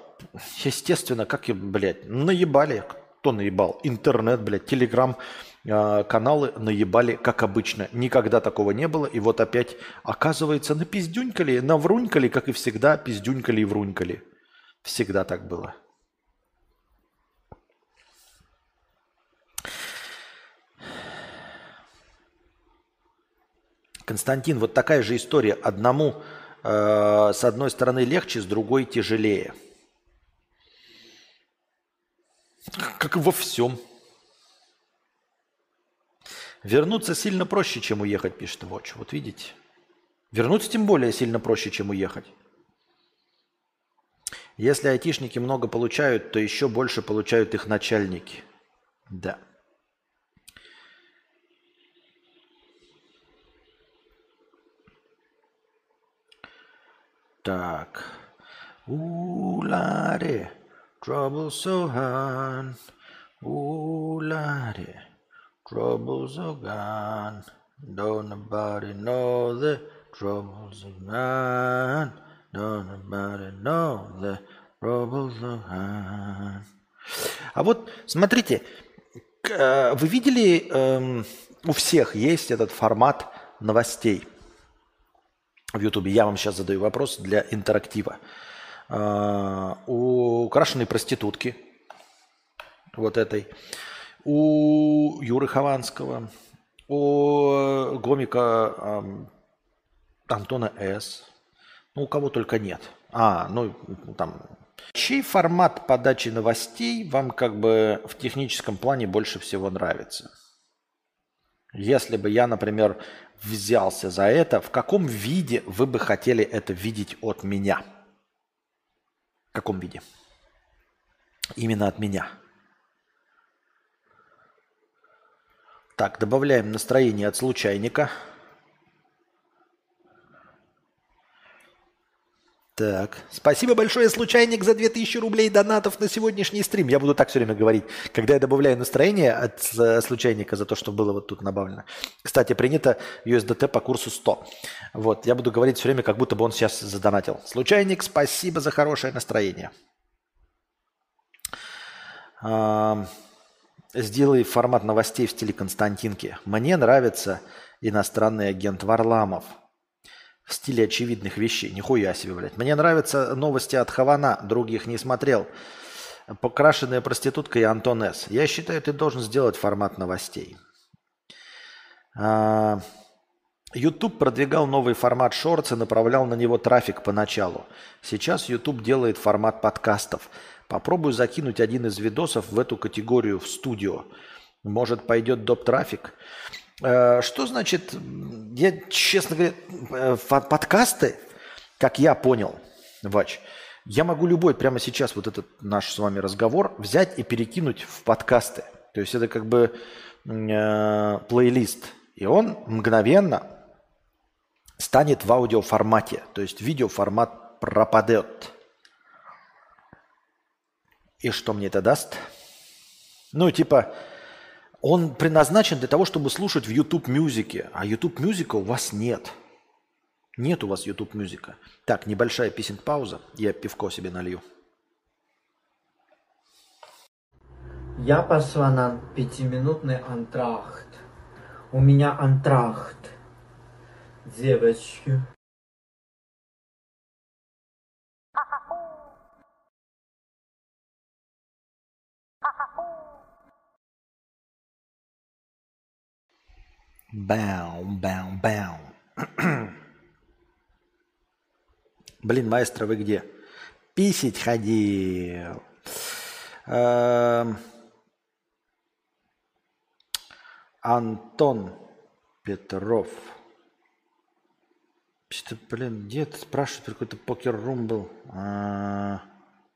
Естественно, как и, блядь, наебали. Кто наебал? Интернет, блядь, телеграм. А, каналы наебали, как обычно. Никогда такого не было. И вот опять, оказывается, на пиздюнькали, на врунькали, как и всегда, пиздюнькали и врунькали. Всегда так было. Константин, вот такая же история. Одному э, с одной стороны легче, с другой тяжелее. Как во всем. Вернуться сильно проще, чем уехать, пишет Watch. Вот видите? Вернуться тем более сильно проще, чем уехать. Если айтишники много получают, то еще больше получают их начальники. Да. Так. Уларе, trouble so hard. Уларе, trouble so gone. Don't nobody know the troubles of man. Don't nobody know the troubles of man. А вот смотрите, э, вы видели, эм, у всех есть этот формат новостей в Ютубе. Я вам сейчас задаю вопрос для интерактива. Э, у украшенной проститутки, вот этой, у Юры Хованского, у гомика Антона С. Ну, у кого только нет. А, ну, там... Чей формат подачи новостей вам как бы в техническом плане больше всего нравится? Если бы я, например, взялся за это, в каком виде вы бы хотели это видеть от меня? В каком виде? Именно от меня. Так, добавляем настроение от случайника – Так, спасибо большое, случайник, за 2000 рублей донатов на сегодняшний стрим. Я буду так все время говорить, когда я добавляю настроение от э, случайника за то, что было вот тут набавлено. Кстати, принято USDT по курсу 100. Вот, я буду говорить все время, как будто бы он сейчас задонатил. Случайник, спасибо за хорошее настроение. Сделай формат новостей в стиле Константинки. Мне нравится иностранный агент Варламов – в стиле очевидных вещей. Нихуя себе, блядь. Мне нравятся новости от Хавана, других не смотрел. Покрашенная проститутка и Антон С. Я считаю, ты должен сделать формат новостей. А, YouTube продвигал новый формат шортс и направлял на него трафик поначалу. Сейчас YouTube делает формат подкастов. Попробую закинуть один из видосов в эту категорию в студио. Может, пойдет доп. трафик. Э, что значит, я, честно говоря, э, подкасты, как я понял, Вач, я могу любой прямо сейчас вот этот наш с вами разговор взять и перекинуть в подкасты. То есть это как бы э, плейлист. И он мгновенно станет в аудиоформате. То есть видеоформат пропадет. И что мне это даст? Ну, типа, он предназначен для того, чтобы слушать в YouTube мюзике, а YouTube мюзика у вас нет. Нет у вас YouTube мюзика. Так, небольшая песен пауза, я пивко себе налью. Я пошла на пятиминутный антрахт. У меня антрахт. Девочки. Бау, бау, бау. Блин, маэстро, вы где? Писить ходил. Эм... Антон Петров. Блин, где это спрашивает, какой-то покер-рум был. А,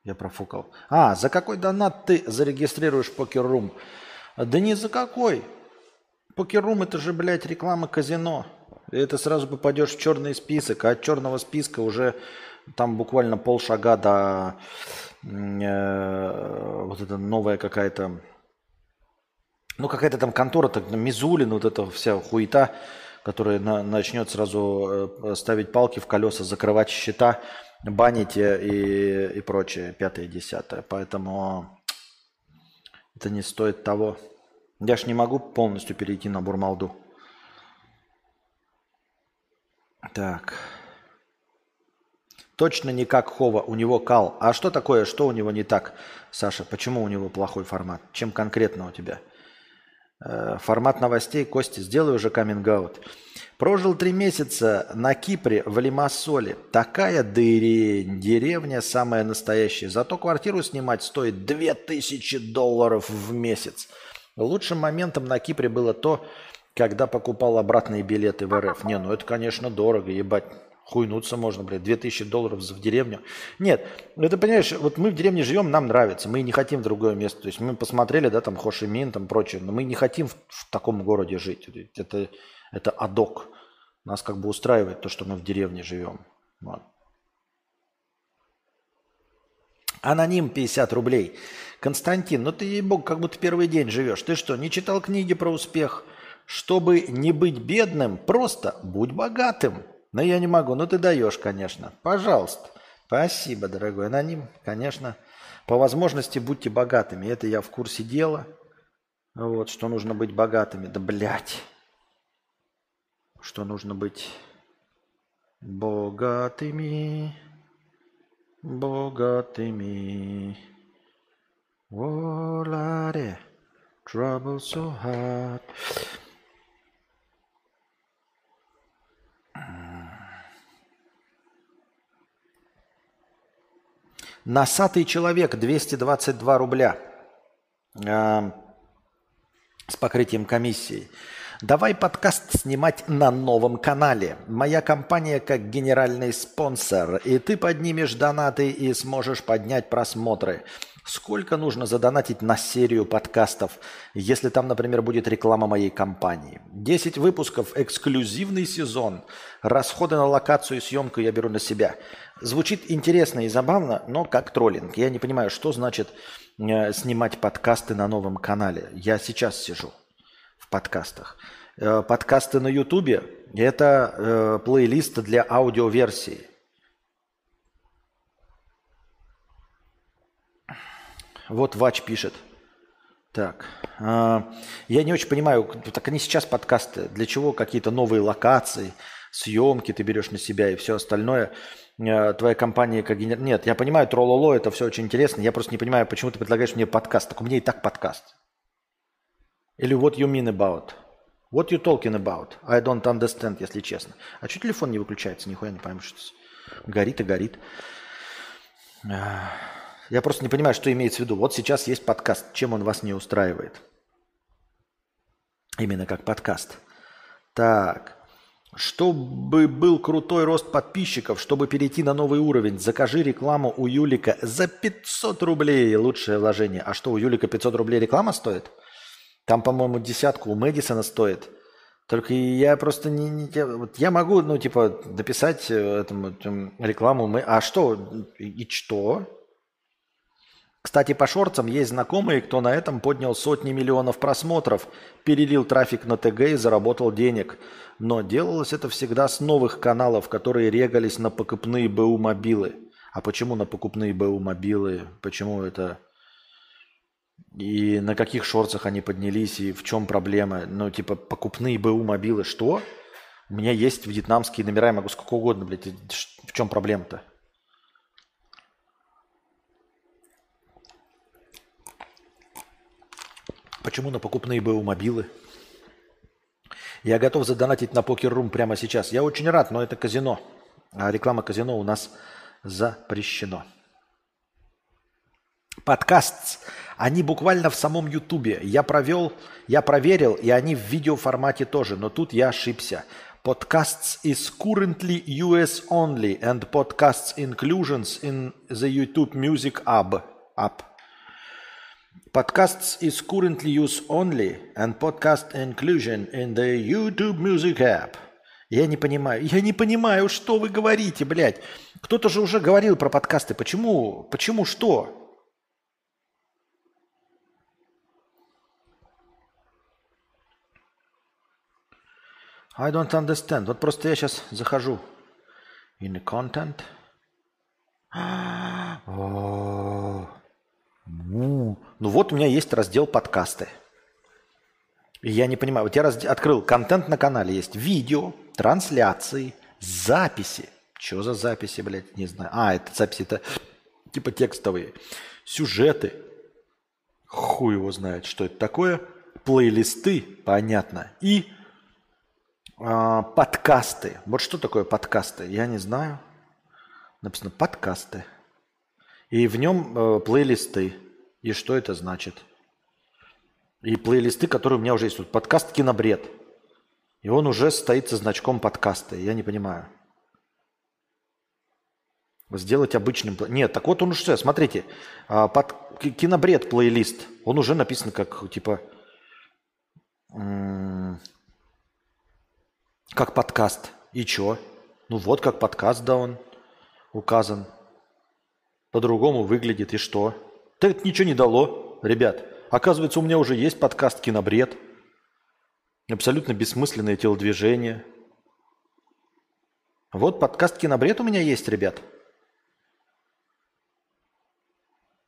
я профукал. А, за какой донат ты зарегистрируешь покер-рум? Да не за какой. Покеррум это же, блядь, реклама казино. Это сразу попадешь в черный список, а от черного списка уже там буквально полшага до э, вот это новая какая-то, ну какая-то там контора, так, Мизулин, вот эта вся хуета, которая на, начнет сразу э, ставить палки в колеса, закрывать счета, банить и, и прочее, пятое, десятое. Поэтому это не стоит того. Я ж не могу полностью перейти на Бурмалду. Так. Точно не как Хова, у него кал. А что такое, что у него не так, Саша? Почему у него плохой формат? Чем конкретно у тебя? Э, формат новостей, Кости, сделай уже каминг -аут. Прожил три месяца на Кипре, в Лимассоле. Такая дырень, деревня самая настоящая. Зато квартиру снимать стоит 2000 долларов в месяц. Лучшим моментом на Кипре было то, когда покупал обратные билеты в РФ. Не, ну это, конечно, дорого, ебать. Хуйнуться можно, блядь, 2000 долларов в деревню. Нет, это, понимаешь, вот мы в деревне живем, нам нравится, мы не хотим в другое место. То есть мы посмотрели, да, там Хошимин, там прочее, но мы не хотим в, в таком городе жить. Это, это адок. Нас как бы устраивает то, что мы в деревне живем. Вот. Аноним 50 рублей. Константин, ну ты, ей-бог, как будто первый день живешь. Ты что, не читал книги про успех? Чтобы не быть бедным, просто будь богатым. Но я не могу. Ну ты даешь, конечно. Пожалуйста. Спасибо, дорогой аноним. Конечно. По возможности будьте богатыми. Это я в курсе дела. Вот, что нужно быть богатыми. Да блядь. Что нужно быть богатыми. Богатыми. Воларе. Trouble so hard. Носатый человек 222 рубля э, с покрытием комиссии. Давай подкаст снимать на новом канале. Моя компания как генеральный спонсор, и ты поднимешь донаты и сможешь поднять просмотры. Сколько нужно задонатить на серию подкастов, если там, например, будет реклама моей компании? 10 выпусков, эксклюзивный сезон. Расходы на локацию и съемку я беру на себя. Звучит интересно и забавно, но как троллинг. Я не понимаю, что значит э, снимать подкасты на новом канале. Я сейчас сижу в подкастах. Э, подкасты на Ютубе – это э, плейлист для аудиоверсии. Вот Вач пишет. Так, э, я не очень понимаю, так они сейчас подкасты, для чего какие-то новые локации, съемки ты берешь на себя и все остальное – Э, твоя компания как генер... Нет, я понимаю, троллоло, это все очень интересно. Я просто не понимаю, почему ты предлагаешь мне подкаст. Так у меня и так подкаст. Или what you mean about? What you talking about? I don't understand, если честно. А что телефон не выключается? Нихуя не пойму, что горит и горит. Я просто не понимаю, что имеется в виду. Вот сейчас есть подкаст. Чем он вас не устраивает? Именно как подкаст. Так. Чтобы был крутой рост подписчиков, чтобы перейти на новый уровень, закажи рекламу у Юлика за 500 рублей. Лучшее вложение. А что, у Юлика 500 рублей реклама стоит? Там, по-моему, десятку у Мэдисона стоит. Только я просто не... не вот я могу, ну, типа, дописать э, этому, этому рекламу. А что? И что? Кстати, по шорцам есть знакомые, кто на этом поднял сотни миллионов просмотров, перелил трафик на ТГ и заработал денег. Но делалось это всегда с новых каналов, которые регались на покупные БУ мобилы. А почему на покупные БУ мобилы? Почему это... И на каких шорцах они поднялись, и в чем проблема? Ну, типа, покупные БУ мобилы, что? У меня есть вьетнамские номера, я могу сколько угодно, блядь. В чем проблема-то? Почему на покупные БУ мобилы? Я готов задонатить на покер-рум прямо сейчас. Я очень рад, но это казино. А реклама казино у нас запрещено. Подкаст. Они буквально в самом Ютубе. Я провел, я проверил, и они в видеоформате тоже. Но тут я ошибся. Podcasts is currently US only and podcasts inclusions in the YouTube Music app. Podcasts is currently used only and podcast inclusion in the YouTube Music app. Я не понимаю. Я не понимаю, что вы говорите, блядь. Кто-то же уже говорил про подкасты. Почему? Почему что? I don't understand. Вот просто я сейчас захожу in the content. Ну вот у меня есть раздел подкасты. Я не понимаю, вот я раз... открыл контент на канале, есть видео, трансляции, записи. Что за записи, блядь, не знаю. А, это записи, это типа текстовые. Сюжеты. Хуй его знает, что это такое. Плейлисты, понятно. И э, подкасты. Вот что такое подкасты? Я не знаю. Написано подкасты. И в нем э, плейлисты. И что это значит? И плейлисты, которые у меня уже есть. Тут подкаст «Кинобред». И он уже стоит со значком подкаста. Я не понимаю. Сделать обычным... Нет, так вот он уже... Смотрите, а, под кинобред плейлист. Он уже написан как, типа... Как подкаст. И чё? Ну вот как подкаст, да, он указан. По-другому выглядит. И что? Так это ничего не дало, ребят. Оказывается, у меня уже есть подкаст «Кинобред». Абсолютно бессмысленное телодвижение. Вот подкаст «Кинобред» у меня есть, ребят.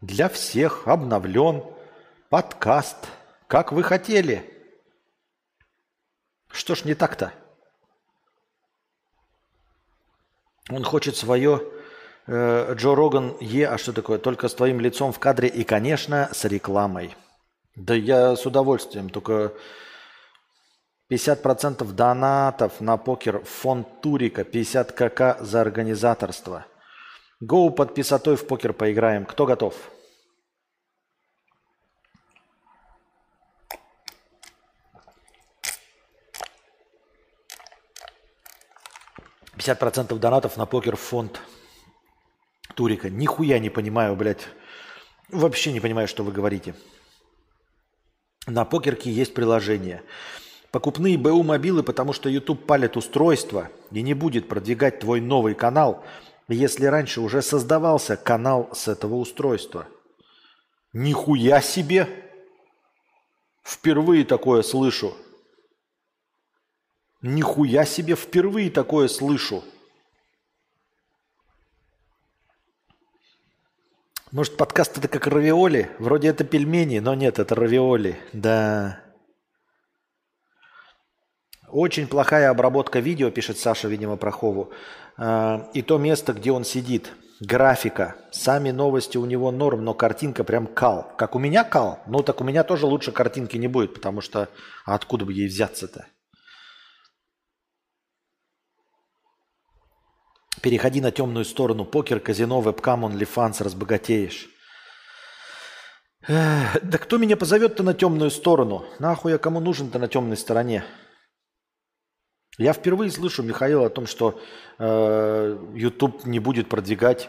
Для всех обновлен подкаст, как вы хотели. Что ж не так-то? Он хочет свое Джо Роган Е, а что такое? Только с твоим лицом в кадре и, конечно, с рекламой. Да я с удовольствием, только 50% донатов на покер фонд Турика, 50 КК за организаторство. Гоу под писатой в покер поиграем. Кто готов? Пятьдесят процентов донатов на покер фонд Турика. Нихуя не понимаю, блядь. Вообще не понимаю, что вы говорите. На покерке есть приложение. Покупные БУ мобилы, потому что YouTube палит устройство и не будет продвигать твой новый канал, если раньше уже создавался канал с этого устройства. Нихуя себе! Впервые такое слышу. Нихуя себе, впервые такое слышу. Может, подкаст это как равиоли? Вроде это пельмени, но нет, это равиоли. Да. Очень плохая обработка видео, пишет Саша, видимо, Прохову. А, и то место, где он сидит. Графика. Сами новости у него норм, но картинка прям кал. Как у меня кал? Ну так у меня тоже лучше картинки не будет, потому что а откуда бы ей взяться-то? Переходи на темную сторону. Покер, казино, вебкам, OnlyFans, разбогатеешь. Да кто меня позовет-то на темную сторону? Нахуй я кому нужен-то на темной стороне? Я впервые слышу, Михаил, о том, что э, YouTube не будет продвигать.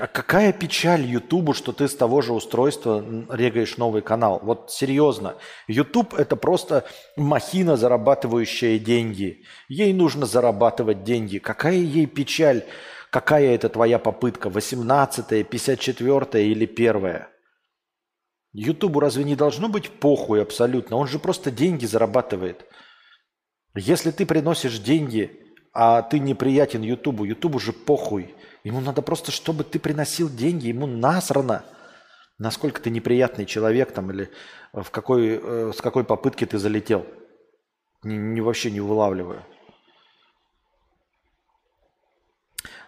А какая печаль Ютубу, что ты с того же устройства регаешь новый канал? Вот серьезно. YouTube это просто махина, зарабатывающая деньги. Ей нужно зарабатывать деньги. Какая ей печаль? Какая это твоя попытка? 18-я, 54-я или первая? Ютубу разве не должно быть похуй абсолютно? Он же просто деньги зарабатывает. Если ты приносишь деньги, а ты неприятен Ютубу, Ютубу же похуй. Ему надо просто, чтобы ты приносил деньги, ему насрано, насколько ты неприятный человек там или в какой, э, с какой попытки ты залетел. Не, не вообще не вылавливаю.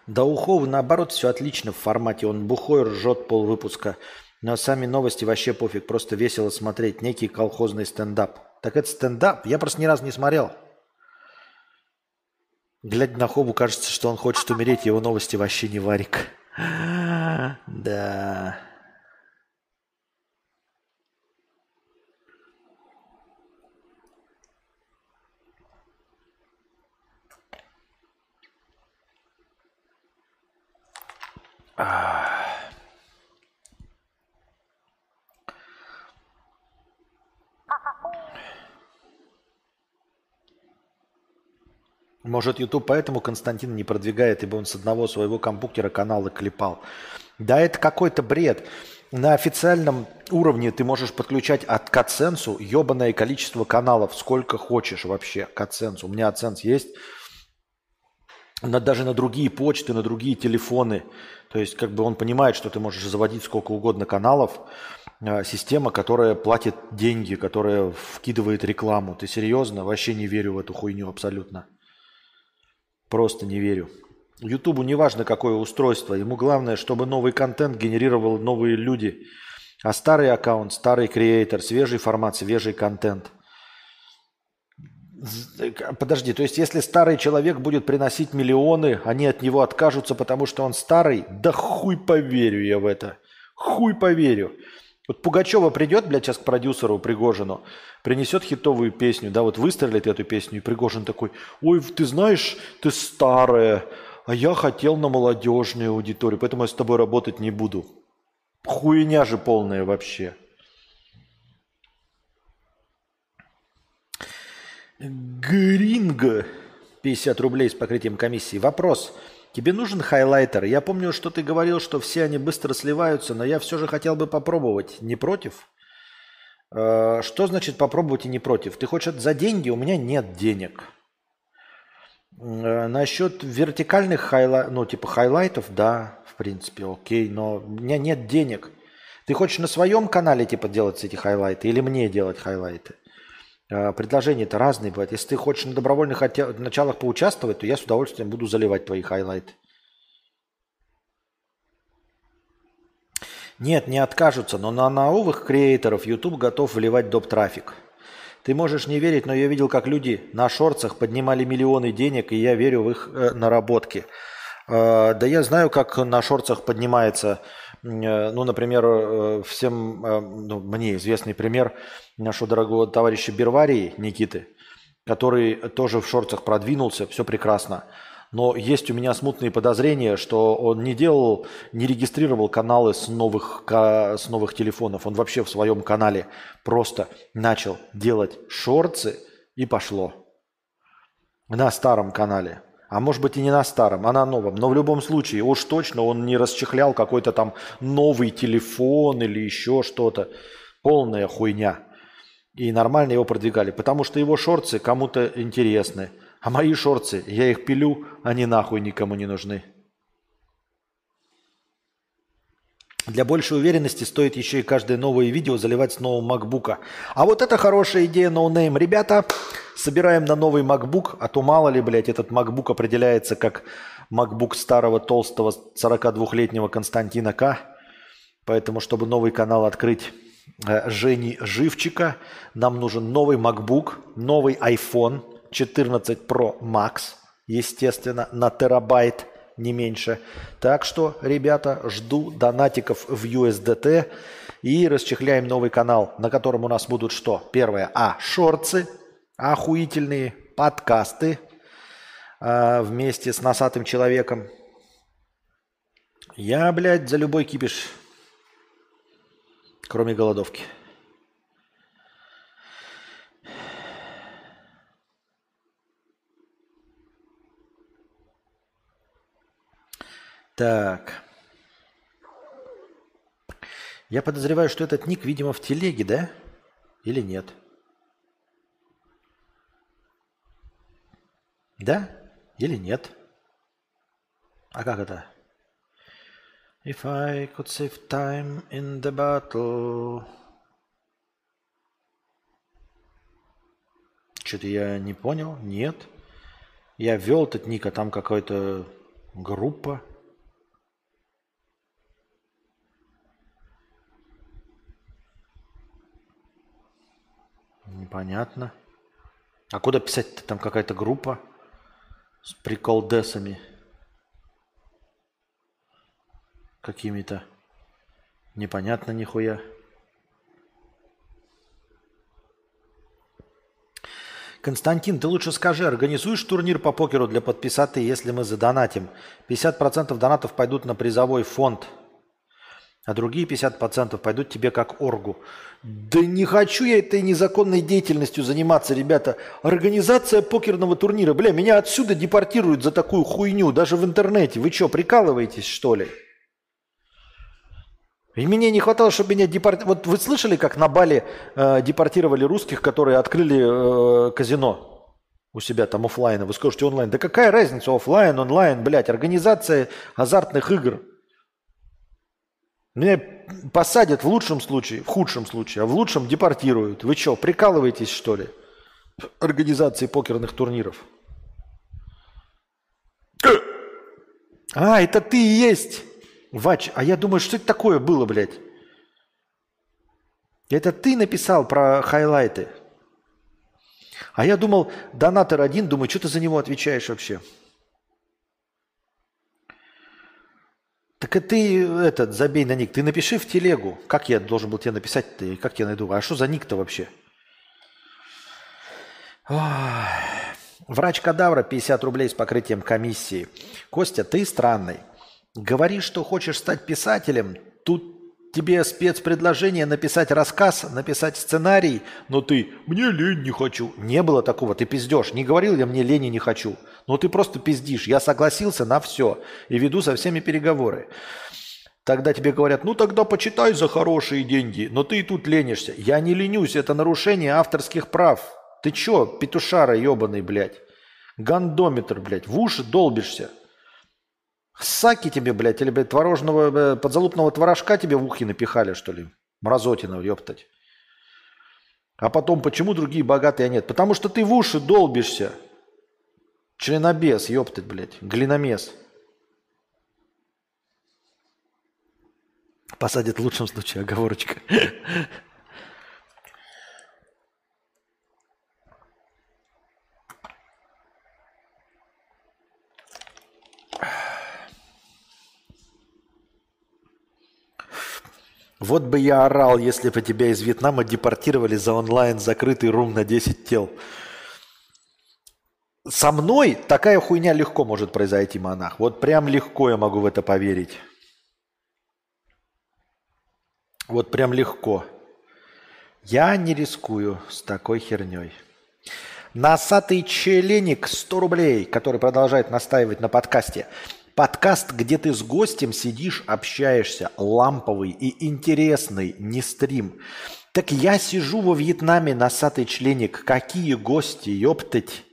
Да у наоборот все отлично в формате. Он бухой ржет пол выпуска. Но сами новости вообще пофиг. Просто весело смотреть. Некий колхозный стендап. Так это стендап? Я просто ни разу не смотрел. Глядя на Хобу, кажется, что он хочет умереть, его новости вообще не варик. Да. Ah. Может, YouTube поэтому Константин не продвигает, ибо он с одного своего компьютера канала клепал. Да это какой-то бред. На официальном уровне ты можешь подключать от к AdSense ебаное количество каналов, сколько хочешь вообще к AdSense. У меня AdSense есть на, даже на другие почты, на другие телефоны. То есть как бы он понимает, что ты можешь заводить сколько угодно каналов. А, система, которая платит деньги, которая вкидывает рекламу. Ты серьезно? Вообще не верю в эту хуйню абсолютно. Просто не верю. Ютубу не важно, какое устройство. Ему главное, чтобы новый контент генерировал новые люди. А старый аккаунт, старый креатор, свежий формат, свежий контент. Подожди, то есть если старый человек будет приносить миллионы, они от него откажутся, потому что он старый? Да хуй поверю я в это. Хуй поверю. Вот Пугачева придет, блядь, сейчас к продюсеру Пригожину, принесет хитовую песню, да, вот выстрелит эту песню, и Пригожин такой, ой, ты знаешь, ты старая, а я хотел на молодежную аудиторию, поэтому я с тобой работать не буду. Хуйня же полная вообще. Гринго. 50 рублей с покрытием комиссии. Вопрос. Тебе нужен хайлайтер? Я помню, что ты говорил, что все они быстро сливаются, но я все же хотел бы попробовать. Не против? Э, что значит попробовать и не против? Ты хочешь за деньги? У меня нет денег. Э, насчет вертикальных хайлайтов, ну типа хайлайтов, да, в принципе, окей, но у меня нет денег. Ты хочешь на своем канале типа делать эти хайлайты или мне делать хайлайты? Э, предложения-то разные бывают. Если ты хочешь на добровольных началах поучаствовать, то я с удовольствием буду заливать твои хайлайты. Нет, не откажутся, но на новых креаторов YouTube готов вливать доп. трафик. Ты можешь не верить, но я видел, как люди на шорцах поднимали миллионы денег, и я верю в их э, наработки. Э, да я знаю, как на шорцах поднимается ну, например, э, всем, э, ну, мне известный пример нашего дорогого товарища Берварии Никиты, который тоже в шортах продвинулся, все прекрасно. Но есть у меня смутные подозрения, что он не делал, не регистрировал каналы с новых, с новых телефонов. Он вообще в своем канале просто начал делать шорцы и пошло. На старом канале. А может быть и не на старом, а на новом. Но в любом случае, уж точно он не расчехлял какой-то там новый телефон или еще что-то. Полная хуйня. И нормально его продвигали. Потому что его шорцы кому-то интересны. А мои шорцы, я их пилю, они нахуй никому не нужны. Для большей уверенности стоит еще и каждое новое видео заливать с нового MacBook. А вот это хорошая идея, no name. Ребята, собираем на новый MacBook, а то мало ли, блядь, этот MacBook определяется как MacBook старого толстого 42-летнего Константина К. Поэтому, чтобы новый канал открыть э, Жени Живчика, нам нужен новый MacBook, новый iPhone 14 Pro Max, естественно, на терабайт – не меньше. Так что, ребята, жду донатиков в USDT и расчехляем новый канал, на котором у нас будут что? Первое, а, шорцы, охуительные подкасты э, вместе с носатым человеком. Я, блядь, за любой кипиш, кроме голодовки. Так. Я подозреваю, что этот ник, видимо, в телеге, да? Или нет? Да? Или нет? А как это? If I could save time in the battle... Что-то я не понял. Нет. Я ввел этот ник, а там какая-то группа. Непонятно. А куда писать-то? Там какая-то группа с приколдесами. Какими-то. Непонятно нихуя. Константин, ты лучше скажи, организуешь турнир по покеру для подписаты, если мы задонатим? 50% донатов пойдут на призовой фонд – а другие 50% пойдут тебе как оргу. Да не хочу я этой незаконной деятельностью заниматься, ребята. Организация покерного турнира. Бля, меня отсюда депортируют за такую хуйню, даже в интернете. Вы что, прикалываетесь, что ли? И мне не хватало, чтобы меня депортировали. Вот вы слышали, как на Бали э, депортировали русских, которые открыли э, казино у себя там офлайн? Вы скажете онлайн. Да какая разница, офлайн, онлайн, блядь, организация азартных игр – меня посадят в лучшем случае, в худшем случае, а в лучшем депортируют. Вы что, прикалываетесь, что ли? Организации покерных турниров. А, это ты и есть. Вач, а я думаю, что это такое было, блядь? Это ты написал про хайлайты. А я думал, донатор один, думаю, что ты за него отвечаешь вообще? Так и ты этот, забей на ник. Ты напиши в телегу. Как я должен был тебе написать ты? Как я найду? А что за ник-то вообще? Ой. Врач кадавра 50 рублей с покрытием комиссии. Костя, ты странный. Говоришь, что хочешь стать писателем. Тут тебе спецпредложение написать рассказ, написать сценарий, но ты «мне лень, не хочу». Не было такого, ты пиздешь. Не говорил я «мне лень и не хочу». Но ты просто пиздишь. Я согласился на все и веду со всеми переговоры. Тогда тебе говорят, ну тогда почитай за хорошие деньги, но ты и тут ленишься. Я не ленюсь, это нарушение авторских прав. Ты чё, петушара ебаный, блядь? Гандометр, блядь, в уши долбишься. Саки тебе, блядь, или, блядь, творожного, э, подзалупного творожка тебе в ухи напихали, что ли? Мразотина, ёптать. А потом, почему другие богатые, а нет? Потому что ты в уши долбишься. Членобес, ёптать, блядь, глиномес. Посадят в лучшем случае, оговорочка. Вот бы я орал, если бы тебя из Вьетнама депортировали за онлайн закрытый рум на 10 тел. Со мной такая хуйня легко может произойти, монах. Вот прям легко я могу в это поверить. Вот прям легко. Я не рискую с такой херней. Носатый челеник 100 рублей, который продолжает настаивать на подкасте. Подкаст, где ты с гостем сидишь, общаешься, ламповый и интересный, не стрим. Так я сижу во Вьетнаме, носатый членик. Какие гости, ёптать.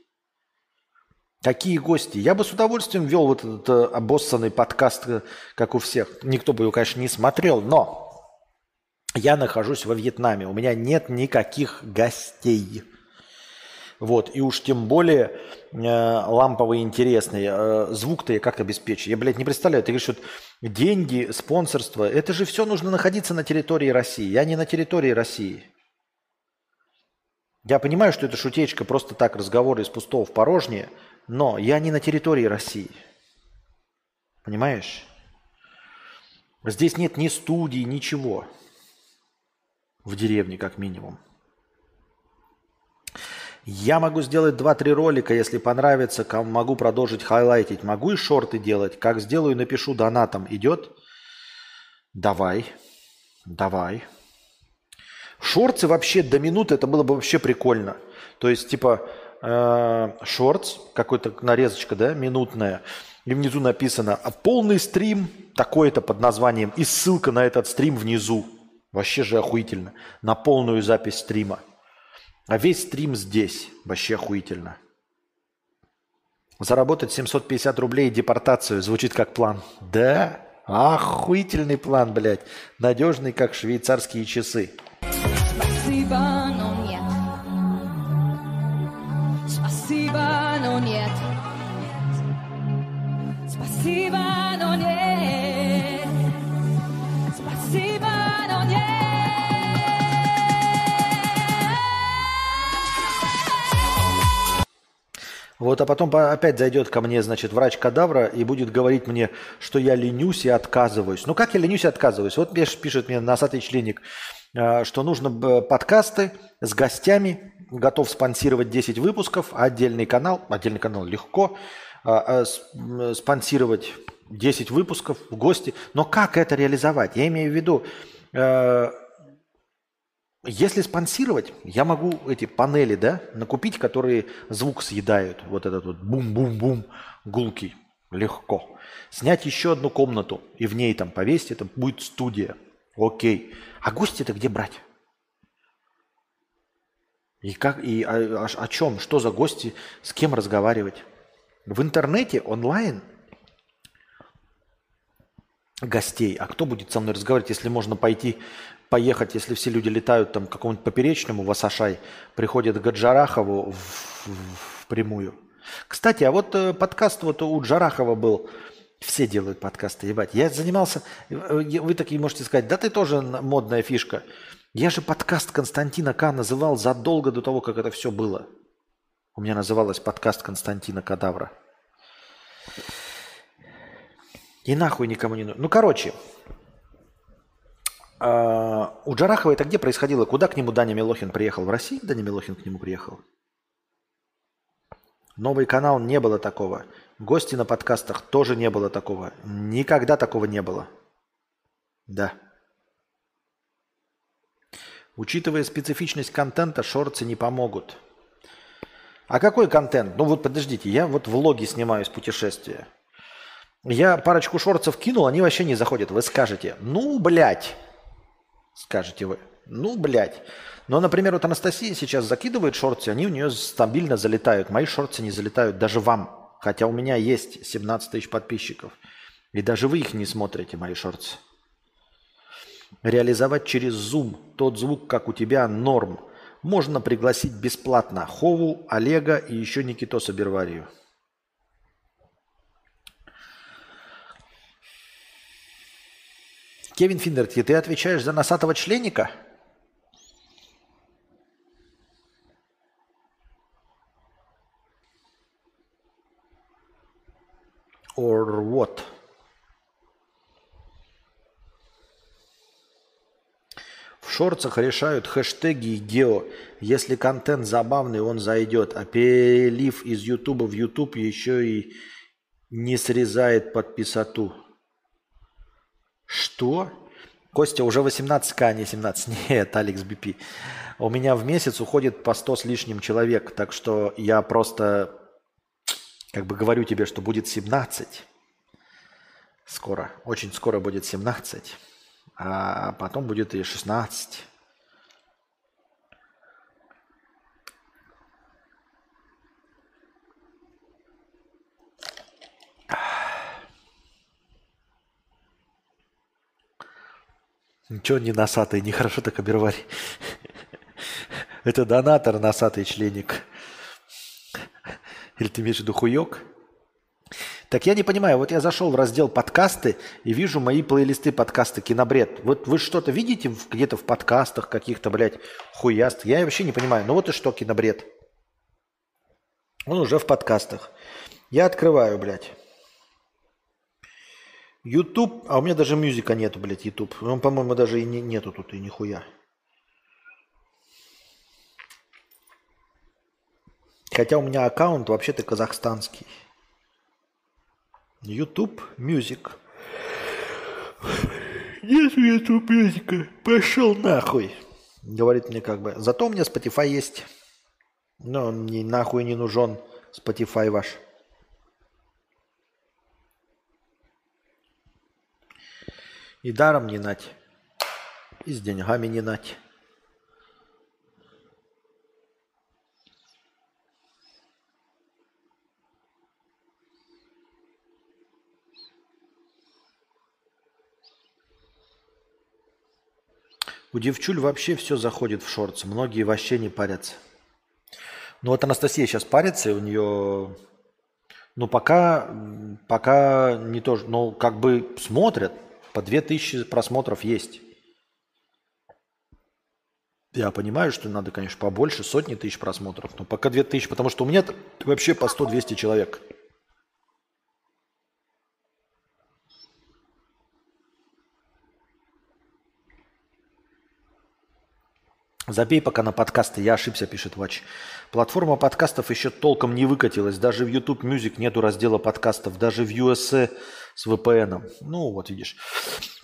Какие гости? Я бы с удовольствием вел вот этот э, обоссанный подкаст, э, как у всех. Никто бы его, конечно, не смотрел, но я нахожусь во Вьетнаме. У меня нет никаких гостей. Вот, и уж тем более э, ламповый интересный. Э, звук-то я как обеспечу? Я, блядь, не представляю. Ты говоришь, вот деньги, спонсорство, это же все нужно находиться на территории России. Я не на территории России. Я понимаю, что это шутечка, просто так разговоры из пустого в порожнее, но я не на территории России. Понимаешь? Здесь нет ни студии, ничего. В деревне, как минимум. Я могу сделать 2-3 ролика, если понравится, могу продолжить хайлайтить, могу и шорты делать. Как сделаю, напишу донатом. Идет? Давай. Давай. Шорты вообще до минуты, это было бы вообще прикольно. То есть, типа, шортс, какой-то нарезочка, да, минутная, и внизу написано а полный стрим такой-то под названием и ссылка на этот стрим внизу. Вообще же охуительно. На полную запись стрима. А весь стрим здесь. Вообще охуительно. Заработать 750 рублей и депортацию звучит как план. Да? Охуительный план, блядь. Надежный, как швейцарские часы. Спасибо, Спасибо, но нет. Спасибо, но нет. Вот, а потом опять зайдет ко мне, значит, врач кадавра и будет говорить мне, что я ленюсь и отказываюсь. Ну как я ленюсь и отказываюсь? Вот пишет мне носатый членик, э, что нужно подкасты с гостями, готов спонсировать 10 выпусков, отдельный канал, отдельный канал легко, а, а, спонсировать 10 выпусков в гости. Но как это реализовать? Я имею в виду, э, если спонсировать, я могу эти панели, да, накупить, которые звук съедают. Вот этот вот бум-бум-бум, гулкий. Легко. Снять еще одну комнату и в ней там повесить, это будет студия. Окей. А гости-то где брать? И как, и о, о, о чем? Что за гости? С кем разговаривать? В интернете, онлайн гостей. А кто будет со мной разговаривать, если можно пойти поехать, если все люди летают там к какому-нибудь поперечному в Асашай, приходят к Джарахову в, в, в прямую. Кстати, а вот э, подкаст вот у Джарахова был, все делают подкасты, ебать. Я занимался, э, вы такие можете сказать, да ты тоже модная фишка. Я же подкаст Константина К. называл задолго до того, как это все было. У меня называлось подкаст Константина Кадавра. И нахуй никому не нужно. Ну, короче, а, у Джарахова это где происходило? Куда к нему Даня Милохин приехал? В России Даня Милохин к нему приехал? Новый канал не было такого. Гости на подкастах тоже не было такого. Никогда такого не было. Да. Учитывая специфичность контента, шорты не помогут. А какой контент? Ну вот подождите, я вот влоги снимаю с путешествия. Я парочку шорцев кинул, они вообще не заходят. Вы скажете, ну, блядь, скажете вы. Ну, блядь. Но, например, вот Анастасия сейчас закидывает шорты, они у нее стабильно залетают. Мои шорты не залетают даже вам. Хотя у меня есть 17 тысяч подписчиков. И даже вы их не смотрите, мои шорты. Реализовать через Zoom тот звук, как у тебя, норм. Можно пригласить бесплатно Хову, Олега и еще Никитоса Берварию. Кевин Финдерти, ты отвечаешь за носатого членника? Or what? Шорцах решают хэштеги и гео. Если контент забавный, он зайдет. А перелив из Ютуба в Ютуб еще и не срезает подписату. Что? Костя, уже 18к, а не 17. Нет, Алекс БП. У меня в месяц уходит по 100 с лишним человек, так что я просто как бы говорю тебе, что будет 17. Скоро, очень скоро будет 17, а потом будет и 16. Ничего не носатый, нехорошо так обервали. Это донатор носатый членик. Или ты имеешь в виду хуёк? Так я не понимаю, вот я зашел в раздел подкасты и вижу мои плейлисты подкасты «Кинобред». Вот вы что-то видите где-то в подкастах каких-то, блядь, хуяст? Я вообще не понимаю. Ну вот и что «Кинобред»? Он уже в подкастах. Я открываю, блядь. YouTube, а у меня даже мюзика нету, блядь, YouTube. Он, по-моему, даже и не, нету тут и нихуя. Хотя у меня аккаунт вообще-то казахстанский. YouTube Music. Нет YouTube Music. Пошел нахуй. Говорит мне как бы. Зато у меня Spotify есть. Но мне нахуй не нужен Spotify ваш. И даром не нать. И с деньгами не нать. У девчуль вообще все заходит в шортс. Многие вообще не парятся. Ну вот Анастасия сейчас парится, и у нее... Ну пока, пока не то, ну как бы смотрят. По 2000 просмотров есть. Я понимаю, что надо, конечно, побольше, сотни тысяч просмотров, но пока 2000, потому что у меня вообще по 100-200 человек. Забей пока на подкасты, я ошибся, пишет Вач. Платформа подкастов еще толком не выкатилась. Даже в YouTube Music нету раздела подкастов. Даже в USA с VPN. Ну, вот видишь.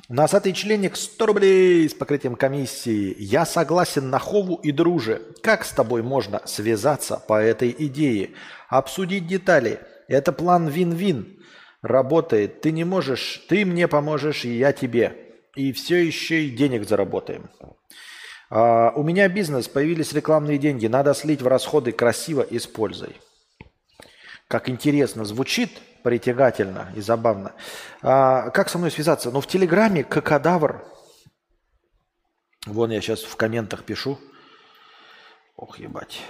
Носатый членник 100 рублей с покрытием комиссии. Я согласен на Хову и Друже. Как с тобой можно связаться по этой идее? Обсудить детали. Это план вин-вин. Работает. Ты не можешь, ты мне поможешь, и я тебе. И все еще и денег заработаем. А, у меня бизнес, появились рекламные деньги, надо слить в расходы красиво и с пользой. Как интересно звучит, притягательно и забавно. А, как со мной связаться? Ну, в Телеграме Кокодавр. Вон я сейчас в комментах пишу. Ох, ебать.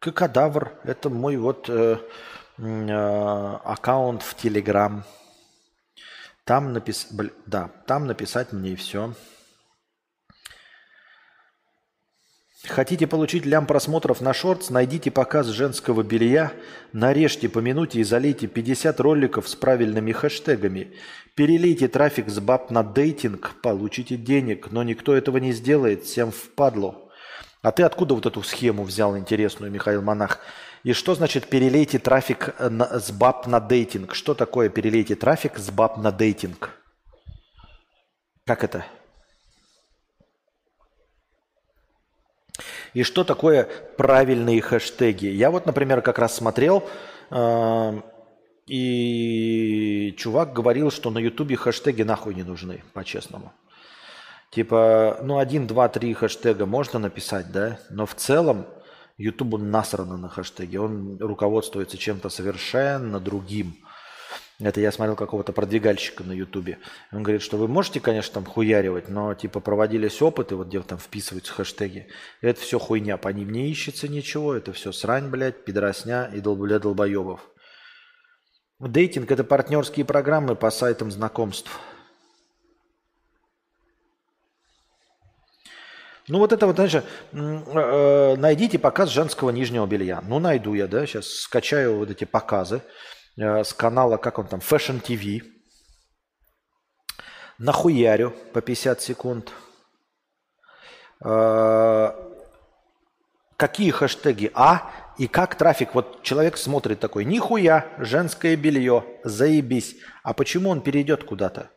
Кокодавр. Это мой вот э, э, аккаунт в Телеграм. Там, напис... да, там написать мне и все. Хотите получить лям просмотров на шортс? Найдите показ женского белья, нарежьте по минуте и залейте 50 роликов с правильными хэштегами. Перелейте трафик с баб на дейтинг, получите денег, но никто этого не сделает, всем впадло. А ты откуда вот эту схему взял интересную, Михаил Монах? И что значит перелейте трафик э, на, с баб на дейтинг? Что такое перелейте трафик с баб на дейтинг? Как это? И что такое правильные хэштеги? Я вот, например, как раз смотрел, э, и чувак говорил, что на Ютубе хэштеги нахуй не нужны, по-честному. Типа, ну, один, два, три хэштега можно написать, да, но в целом Ютубу насрано на хэштеги. Он руководствуется чем-то совершенно другим. Это я смотрел какого-то продвигальщика на Ютубе. Он говорит, что вы можете, конечно, там хуяривать, но типа проводились опыты, вот где там вписываются хэштеги. Это все хуйня, по ним не ищется ничего, это все срань, блядь, пидоросня и долбля долбоебов. Дейтинг – это партнерские программы по сайтам знакомств. Ну вот это вот, знаешь, э, э, найдите показ женского нижнего белья. Ну найду я, да, сейчас скачаю вот эти показы. Э, с канала, как он там, Fashion TV. Нахуярю по 50 секунд. Э, какие хэштеги А и как трафик. Вот человек смотрит такой, нихуя, женское белье, заебись. А почему он перейдет куда-то?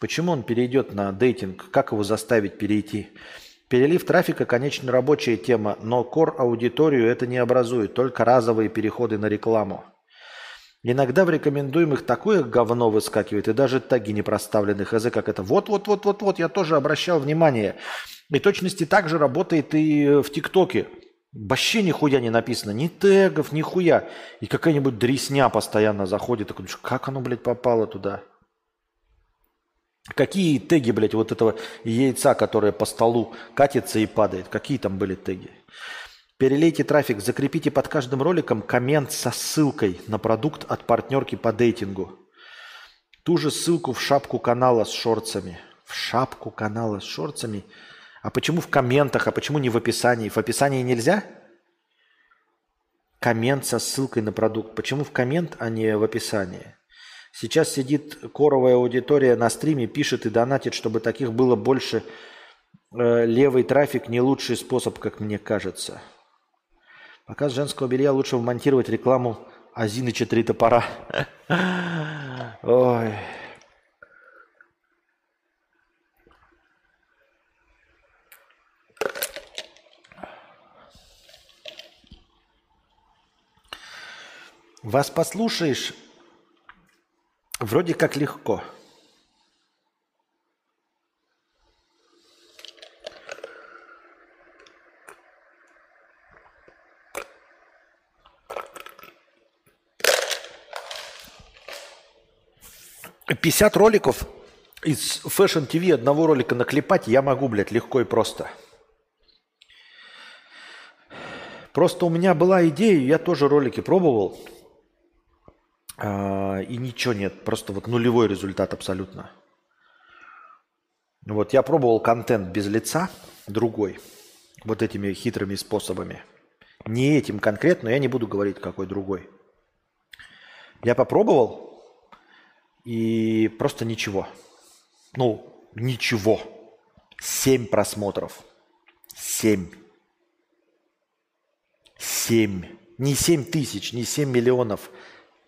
Почему он перейдет на дейтинг? Как его заставить перейти? Перелив трафика – конечно рабочая тема, но кор аудиторию это не образует, только разовые переходы на рекламу. Иногда в рекомендуемых такое говно выскакивает, и даже таги не проставлены хз, как это вот-вот-вот-вот-вот, я тоже обращал внимание. И точности также работает и в ТикТоке. Вообще нихуя не написано, ни тегов, ни хуя. И какая-нибудь дресня постоянно заходит. Такой, как оно, блядь, попало туда? Какие теги, блядь, вот этого яйца, которое по столу катится и падает? Какие там были теги? Перелейте трафик, закрепите под каждым роликом коммент со ссылкой на продукт от партнерки по дейтингу. Ту же ссылку в шапку канала с шорцами. В шапку канала с шорцами. А почему в комментах, а почему не в описании? В описании нельзя? Коммент со ссылкой на продукт. Почему в коммент, а не в описании? Сейчас сидит коровая аудитория на стриме, пишет и донатит, чтобы таких было больше. Э, левый трафик не лучший способ, как мне кажется. Показ женского белья лучше вмонтировать рекламу Азиныча три топора. Ой. Вас послушаешь, вроде как легко – 50 роликов из Fashion TV одного ролика наклепать я могу, блядь, легко и просто. Просто у меня была идея, я тоже ролики пробовал, а, и ничего нет, просто вот нулевой результат абсолютно. Вот я пробовал контент без лица, другой, вот этими хитрыми способами. Не этим конкретно, я не буду говорить, какой другой. Я попробовал, и просто ничего. Ну, ничего. Семь просмотров. Семь. Семь. Не семь тысяч, не семь миллионов.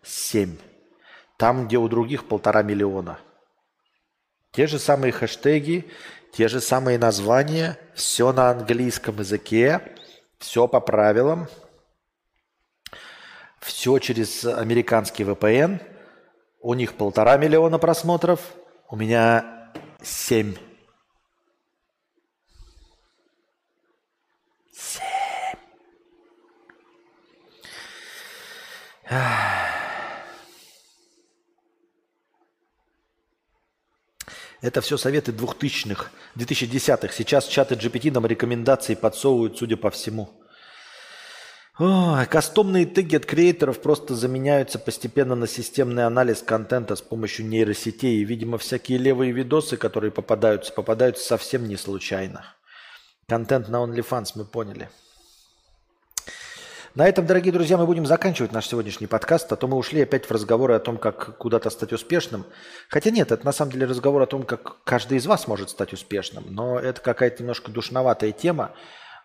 Семь. Там, где у других полтора миллиона. Те же самые хэштеги, те же самые названия, все на английском языке, все по правилам, все через американский VPN – у них полтора миллиона просмотров, у меня семь. Семь. Это все советы двухтысячных, 2010-х. Сейчас чаты GPT нам рекомендации подсовывают, судя по всему. О, кастомные теги от креаторов просто заменяются постепенно на системный анализ контента с помощью нейросетей. И, видимо, всякие левые видосы, которые попадаются, попадаются совсем не случайно. Контент на OnlyFans, мы поняли. На этом, дорогие друзья, мы будем заканчивать наш сегодняшний подкаст, а то мы ушли опять в разговоры о том, как куда-то стать успешным. Хотя нет, это на самом деле разговор о том, как каждый из вас может стать успешным. Но это какая-то немножко душноватая тема.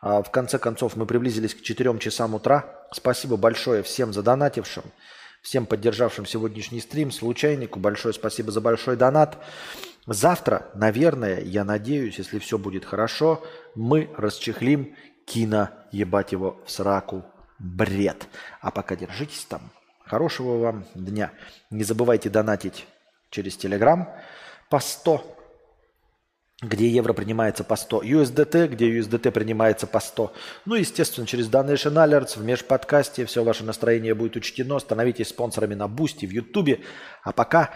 А, в конце концов, мы приблизились к 4 часам утра. Спасибо большое всем задонатившим, всем поддержавшим сегодняшний стрим. Случайнику большое спасибо за большой донат. Завтра, наверное, я надеюсь, если все будет хорошо, мы расчехлим кино, ебать его в сраку, бред. А пока держитесь там. Хорошего вам дня. Не забывайте донатить через Телеграм по 100, где евро принимается по 100. USDT, где USDT принимается по 100. Ну, естественно, через Donation Alerts в межподкастье все ваше настроение будет учтено. Становитесь спонсорами на Boosty, в Ютубе. А пока...